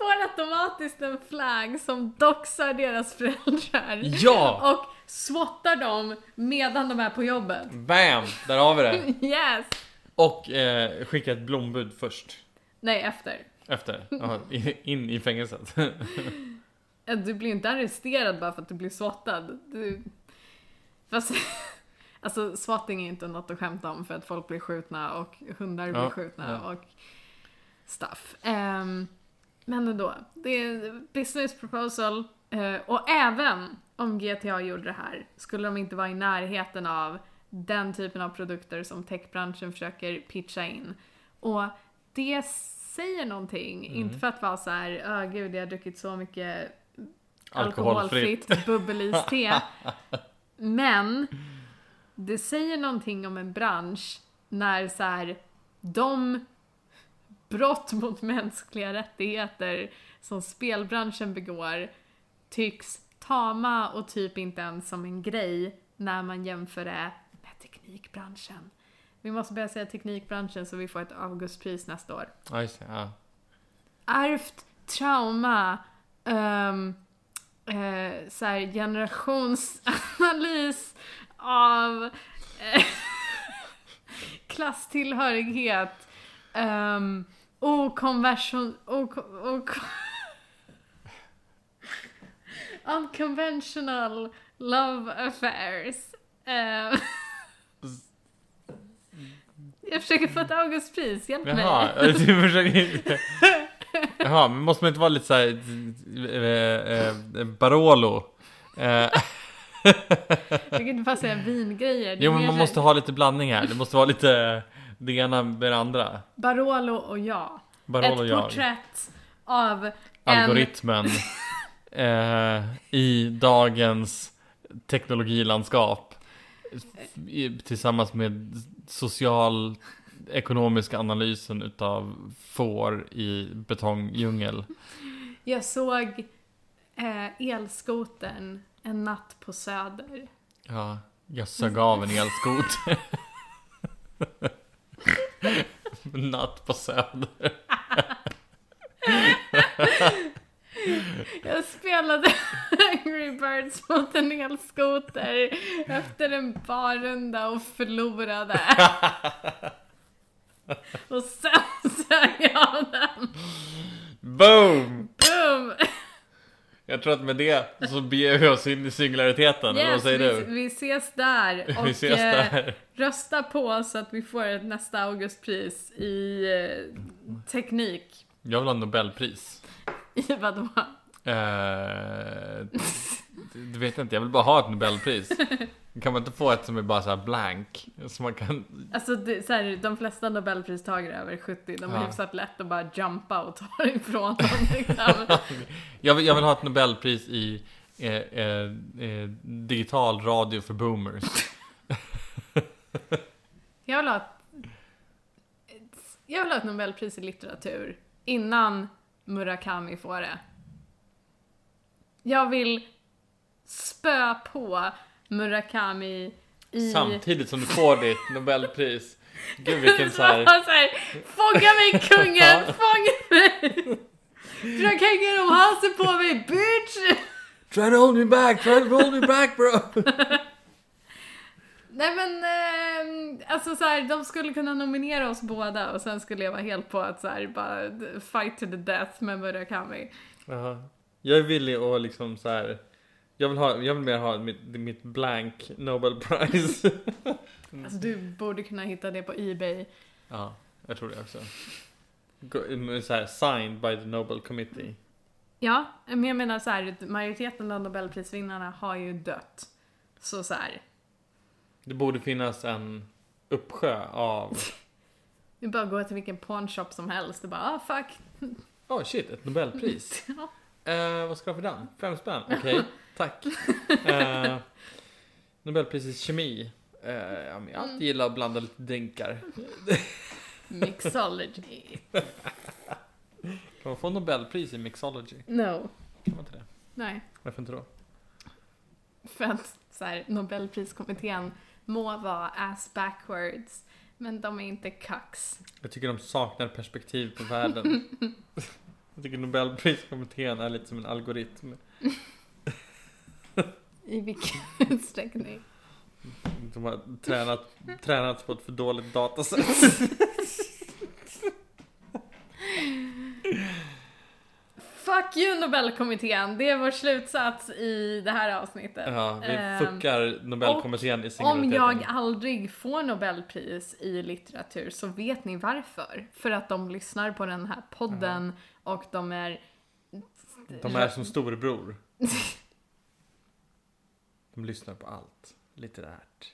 får automatiskt en flagg som doxar deras föräldrar. Ja! Och swattar dem medan de är på jobbet. Bam! Där har vi det. Yes! Och eh, skicka ett blombud först. Nej, efter. Efter. Ja, i- in i fängelset. Du blir inte arresterad bara för att du blir swattad. Du... Fast, alltså swatting är inte något att skämta om för att folk blir skjutna och hundar blir Ja, skjutna ja. och stuff. Ehm, men ändå, det är business proposal. eh, och även om GTA gjorde det här skulle de inte vara i närheten av den typen av produkter som techbranschen försöker pitcha in. Och det säger någonting, Mm. inte för att vara så här, öh gud jag har druckit så mycket Alkoholfritt. alkoholfritt bubbeliste. Men det säger någonting om en bransch när så här, de brott mot mänskliga rättigheter som spelbranschen begår tycks tama och typ inte ens som en grej när man jämför det med teknikbranschen. Vi måste börja säga teknikbranschen så vi får ett Augustpris nästa år. Just. Ja. ärvt trauma, um, eh, så här, generationsanalys av eh, klasstillhörighet, um, okonversion, ok, ok, unconventional love affairs. Eh, Jag försöker få ett Augustpris, hjälp Jaha, mig. du försöker... Jaha, men måste man inte vara lite såhär... Eh, eh, Barolo? Eh, Jag kan inte bara säga vingrejer. Jo, men man måste ha lite blandning här. Det måste vara lite det ena med det andra. Barolo och jag. Barolo och ett jag. porträtt av en... Algoritmen. Eh, I dagens teknologilandskap. I, tillsammans med social ekonomiska analysen utav får i betongdjungel. Jag såg eh, elskotern en natt på Söder. Ja, jag sög av en elskoter. Natt på Söder. Jag spelade Angry Birds mot en elskoter efter en barrunda och förlorade. Och sen sög jag den. Boom! Boom! Jag tror att med det så beger vi oss in i singulariteten, eller vad Yes, säger vi, du? vi ses där och Vi ses eh, där. rösta på så att vi får ett nästa Augustpris i eh, teknik. Jag vill ha Nobelpris. I vadå? Eh, du vet inte, jag vill bara ha ett Nobelpris. Kan man inte få ett som är bara så blank? Så man kan... Alltså det, så här, de flesta nobelpristagare över 70, de är Ja. hyfsat lätt att bara jumpa och ta ifrån dem liksom. Jag vill, jag vill ha ett Nobelpris i eh, eh, eh, digital radio för boomers. Jag vill ha ett- jag vill ha ett nobelpris i litteratur innan Murakami får det. Jag vill spö på Murakami i... Samtidigt som du får ditt Nobelpris. Gud vilken så här... Så här, Fånga mig kungen, fånga mig! Dra kängan om halsen på mig, bitch! Try to hold me back, try to hold me back bro! Nej men, eh, alltså så här, de skulle kunna nominera oss båda och sen skulle jag vara helt på att så här, bara fight to the death med Murakami. Jaha. Jag är villig att liksom så här. Jag vill, ha, jag vill mer ha mitt, mitt blank Nobel Prize. Alltså du borde kunna hitta det på Ebay. ja, jag tror det också. Gå- Så här, signed by the Nobel Committee. Ja, men jag menar så här, majoriteten av nobelprisvinnarna har ju dött. Så så här, Det borde finnas en uppsjö av... vi bara går till vilken pawnshop som helst och bara ah fuck. Oh shit, ett Nobelpris. Ja. Eh, vad ska jag ha för den? Fem spänn? Okej, tack. Eh, Nobelpris i kemi. Eh, jag alltid gillar att blanda lite drinkar. Mixology. Kan man få Nobelpris i mixology? No. Kan man inte det? Nej. Varför inte då? För att så här, Nobelpriskommittén må vara ass backwards, men de är inte kax. Jag tycker de saknar perspektiv på världen. Jag tycker Nobelpriskommittén är lite som en algoritm. I vilken utsträckning? De har tränat, tränat på ett för dåligt datasätt. Fuck you Nobelkommittén! Det är vår slutsats i det här avsnittet. Ja, vi Ehm, fuckar Nobelkommittén i Om jag aldrig får Nobelpris i litteratur så vet ni varför. För att de lyssnar på den här podden och de är... De är som storebror. De lyssnar på allt litterärt.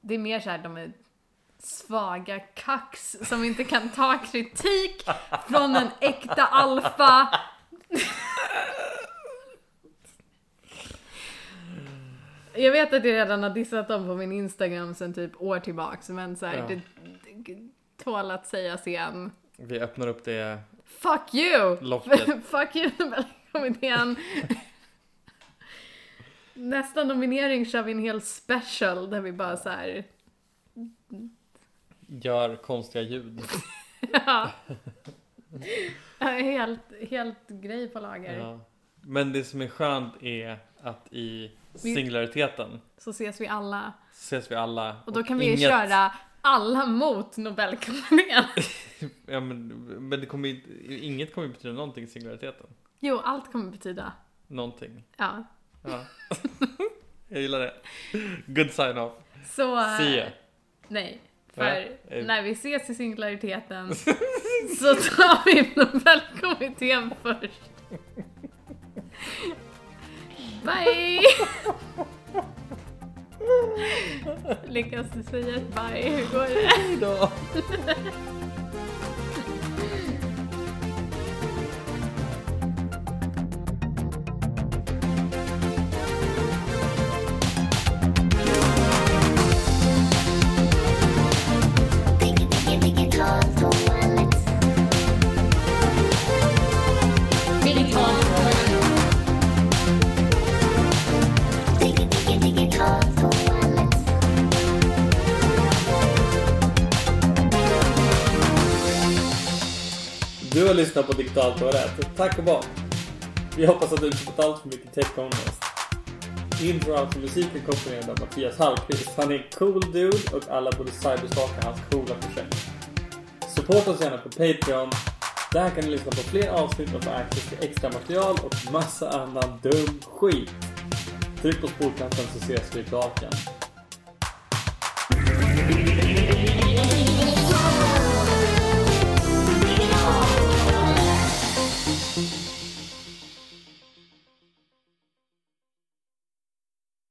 Det är mer såhär, de är svaga kax som inte kan ta kritik från en äkta alfa. Jag vet att jag redan har dissat dem på min Instagram sen typ år tillbaks men så här, Ja. det, det tål att sägas igen. Vi öppnar upp det Fuck you! loftet. Fuck you Nobelkommittén. Nästa nominering kör vi en hel special där vi bara så här. Gör konstiga ljud. Ja. helt, helt grej på lager. Ja. Men det som är skönt är att i singulariteten Så ses vi alla. ses vi alla. Och då kan vi inget- köra alla mot Nobelkommittén. Ja, men, men det kommer ju, inget kommer ju betyda någonting i singulariteten. Jo, allt kommer betyda. Någonting. Ja. Ja. Jag gillar det. Good sign off. Så... See ya. Nej. För Nej, eh. när vi ses i singulariteten så tar vi Nobelkommittén först. Bye! Lyckas du säga ett bye? Hur går det? Hejdå! Du har lyssnat på digitalt och rätt? Tack och bock. Vi hoppas att du inte fått allt för mycket tech-ångest. Intro och musik är komponerad av Mattias Hallqvist. Han är en cool dude och alla borde cyberstaka hans coola projekt. Supporta oss gärna på Patreon. Där kan ni lyssna på fler avsnitt och få access till extra material och massa annan dum skit. Tryck på spolknappen så ses vi i klaken.